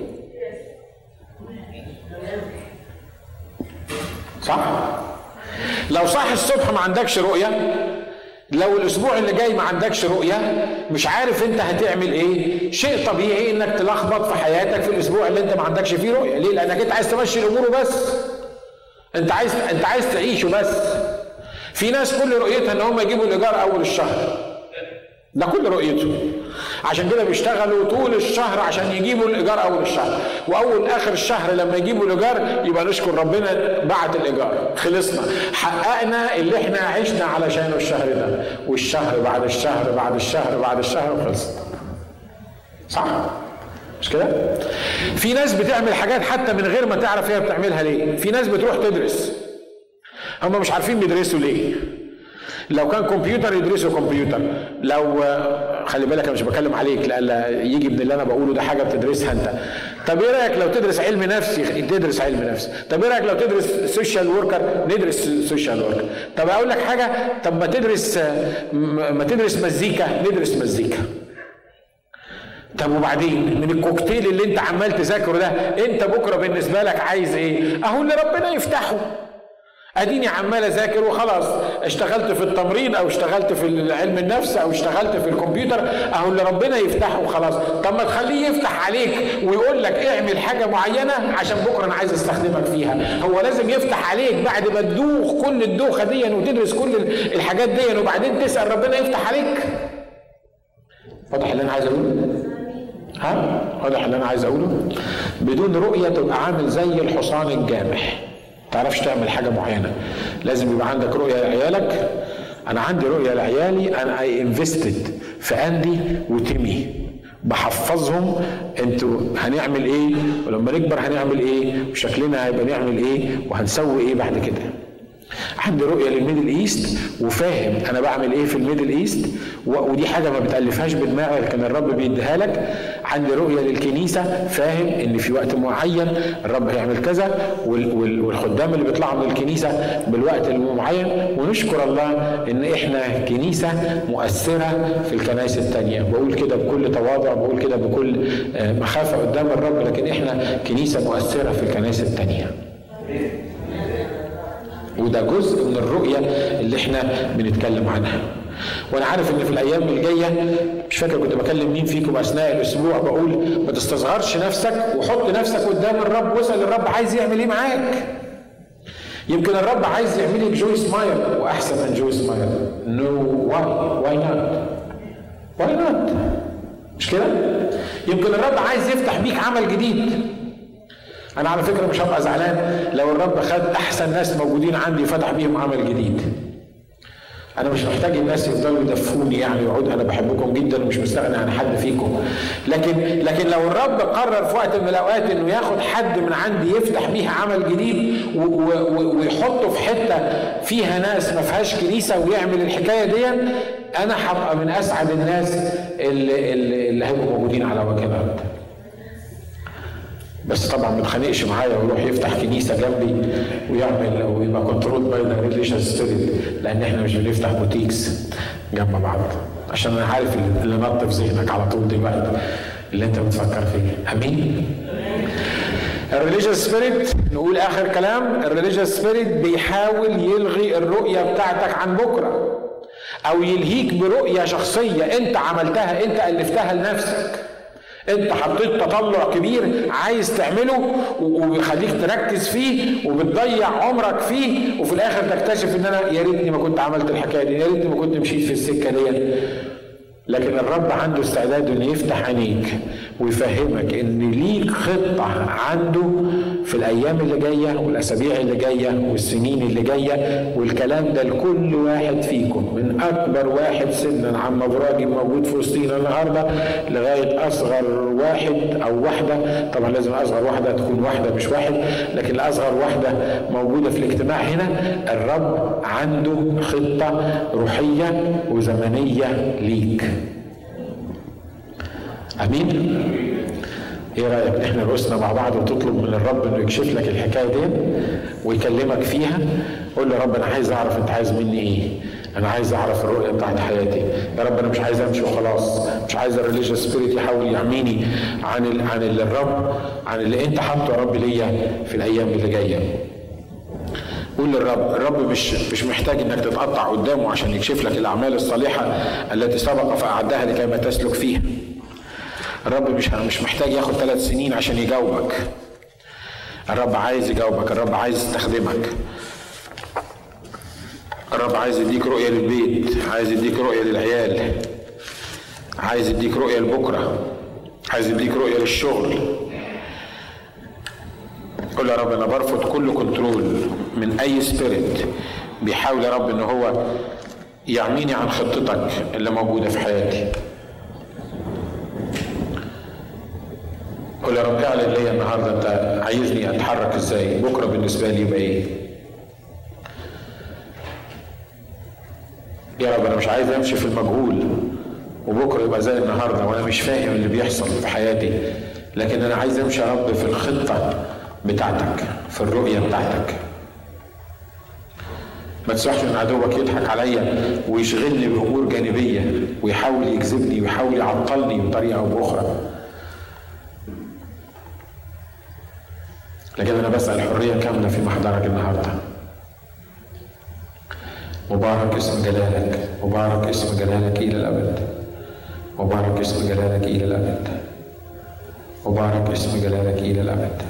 صح؟ لو صح الصبح ما عندكش رؤية لو الأسبوع اللي جاي ما عندكش رؤية مش عارف أنت هتعمل إيه. شيء طبيعي إنك تلخبط في حياتك في الأسبوع اللي أنت ما عندكش فيه رؤية. ليه؟ لأنك أنت عايز تمشي الأمور بس أنت عايز أنت عايز تعيشه بس في ناس كل رؤيتها إن هم يجيبوا الإيجار أول الشهر. ده كل رؤيته. عشان كده بيشتغلوا طول الشهر عشان يجيبوا الإيجار أول الشهر. وأول آخر الشهر لما يجيبوا الإيجار يبقى نشكر ربنا بعد الإيجار. خلصنا. حققنا اللي إحنا عشنا علشانه الشهر ده. والشهر بعد الشهر بعد الشهر بعد الشهر وخلص. صح؟ مش كده؟ في ناس بتعمل حاجات حتى من غير ما تعرف هي بتعملها ليه. في ناس بتروح تدرس. هم مش عارفين بيدرسوا ليه. لو كان كمبيوتر يدرسوا كمبيوتر. لو خلي بالك أنا مش بكلم عليك لألا يجي من اللي أنا بقوله ده حاجة بتدرسها أنت. طب إيه رأيك لو تدرس علم نفس تدرس علم نفس طب إيه رأيك لو تدرس social worker ندرس social worker طب أقول لك حاجة طب ما تدرس ما تدرس مزيكا؟ ندرس مزيكا. طب وبعدين؟ من الكوكتيل اللي أنت عمال تذاكره ده أنت بكرة بالنسبة لك عايز إيه؟ أهو اللي ربنا يفتحه. أديني عمال أذاكر وخلاص. اشتغلت في التمرين أو اشتغلت في علم النفس أو اشتغلت في الكمبيوتر أهو اللي ربنا يفتحه وخلاص. طب ما تخليه يفتح عليك ويقول لك اعمل حاجة معينة عشان بكرة أنا عايز أستخدمك فيها. هو لازم يفتح عليك بعد ما تدوخ كل الدوخة دي وتدرس كل الحاجات دي وبعدين تسأل ربنا يفتح عليك. واضح اللي أنا عايز أقوله؟ ها؟ واضح اللي أنا عايز أقوله؟ بدون رؤية تبقى عامل زي الحصان الجامح. تعرفش تعمل حاجة معينة. لازم يبقى عندك رؤية لعيالك. أنا عندي رؤية لعيالي أنا اي انفستد في اندي وتيمي. بحفظهم. أنتوا هنعمل إيه؟ ولما نكبر هنعمل إيه؟ وشكلنا هيبقى نعمل إيه؟ وهنسوي إيه بعد كده؟ عندي رؤية لل Middle East وفاهم أنا بعمل إيه في ال Middle East ودي حاجة ما بتألفهاش بدماغي لكن الرب بيديها لك. عندي رؤية للكنيسة فاهم إن في وقت معين الرب هيعمل كذا والخدام اللي بيطلعوا من الكنيسة بالوقت المعين. ونشكر الله إن إحنا كنيسة مؤثرة في الكنائس الثانية بقول كده بكل تواضع بقول كده بكل آه، مخافة قدام الرب لكن إحنا كنيسة مؤثرة في الكنائس الثانية وده جزء من الرؤية اللي إحنا بنتكلم عنها. وأنا عارف إن في الأيام الجاية مش فاكر كنت بكلم مين فيكم أثناء الأسبوع بقول ما تستصغرش نفسك وحط نفسك قدام الرب واسأل الرب عايز يعمل إيه معاك. يمكن الرب عايز يعمل لك joy smile وأحسن من joy smile no way why not why not مش كده؟ يمكن الرب عايز يفتح بيك عمل جديد. أنا على فكرة مش هبقى زعلان لو الرب خد أحسن ناس موجودين عندي فتح بيهم عمل جديد. أنا مش محتاج الناس يفضلوا يدفوني يعني ويقعد أنا بحبكم جدا ومش مستغني عن حد فيكم. لكن لكن لو الرب قرر في وقت من الأوقات إنه ياخد حد من عندي يفتح بيه عمل جديد ويحطه في حتة فيها ناس ما فيهاش كنيسة ويعمل الحكاية دي أنا هبقى من أسعد الناس اللي, اللي, اللي هيبقوا موجودين على وجه الأرض. بس طبعا ما يتخانقش معايا ويروح يفتح كنيسة جنبي ويعمل ويبقى control by the religion لأن إحنا مش بنفتح boutiques جنب بعض. عشان أنا عارف اللي نط في ذهنك على طول دلوقتي. اللي أنت بتفكر فيه. أمين؟ ال religious spirit نقول آخر كلام. ال religious spirit بيحاول يلغي الرؤية بتاعتك عن بكرة. أو يلهيك برؤية شخصية. أنت عملتها أنت ألفتها لنفسك. انت حطيت تطلع كبير عايز تعمله وبيخليك تركز فيه وبتضيع عمرك فيه وفي الآخر تكتشف إن أنا يا ريتني ما كنت عملت الحكاية دي يا ريتني ما كنت مشيت في السكة دي لكن الرب عنده استعداد إنه يفتح عينيك ويفهمك إن ليك خطة عنده في الأيام اللي جاية والأسابيع اللي جاية والسنين اللي جاية والكلام ده لكل واحد فيكم من أكبر واحد سنا عم ابراجي موجود في وسطينا النهارده لغاية أصغر واحد أو واحدة. طبعا لازم أصغر واحدة تكون واحدة مش واحد لكن اصغر واحدة موجودة في الاجتماع هنا. الرب عنده خطة روحية وزمنية ليك. أمين. إيه رأيك؟ نحني رؤوسنا مع بعض وتطلب من الرب إنه يكشف لك الحكاية دي ويكلمك فيها. قول له يا رب أنا عايز أعرف أنت عايز مني إيه. أنا عايز أعرف الرؤية بتاعت حياتي. يا رب أنا مش عايز أمشي وخلاص. مش عايز ال religious spirit يحاول يعميني عن ال عن اللي الرب عن اللي أنت حاطه يا رب ليا في الأيام اللي جاية. قول للرب الرب مش مش محتاج إنك تتقطع قدامه عشان يكشف لك الأعمال الصالحة التي سبق فأعدها لكي ما تسلك فيها. الرب مش مش محتاج ياخد ثلاث سنين عشان يجاوبك. الرب عايز يجاوبك الرب عايز يستخدمك. الرب عايز يديك رؤية للبيت عايز يديك رؤية للعيال عايز يديك رؤية لبكرة عايز يديك رؤية للشغل. قول يا رب أنا برفض كل control من أي spirit بيحاول يا رب إن هو يعميني عن خطتك اللي موجودة في حياتي. قول يا رب اعلن ليا النهارده أنت عايزني أتحرك إزاي؟ بكرة بالنسبة لي يبقى إيه؟ يا رب أنا مش عايز أمشي في المجهول وبكرة يبقى زي النهارده وأنا مش فاهم اللي بيحصل في حياتي لكن أنا عايز أمشي يا رب في الخطة بتاعتك في الرؤية بتاعتك. ما تسمحش إن عدوك يضحك عليا ويشغلني بأمور جانبية ويحاول يجذبني ويحاول يعطلني بطريقة أو بأخرى. لكن أنا بسأل حرية كاملة في محضرك النهارده. مبارك اسم جلالك. مبارك اسم جلالك إلى الأبد. مبارك اسم جلالك إلى الأبد. مبارك اسم جلالك إلى الأبد.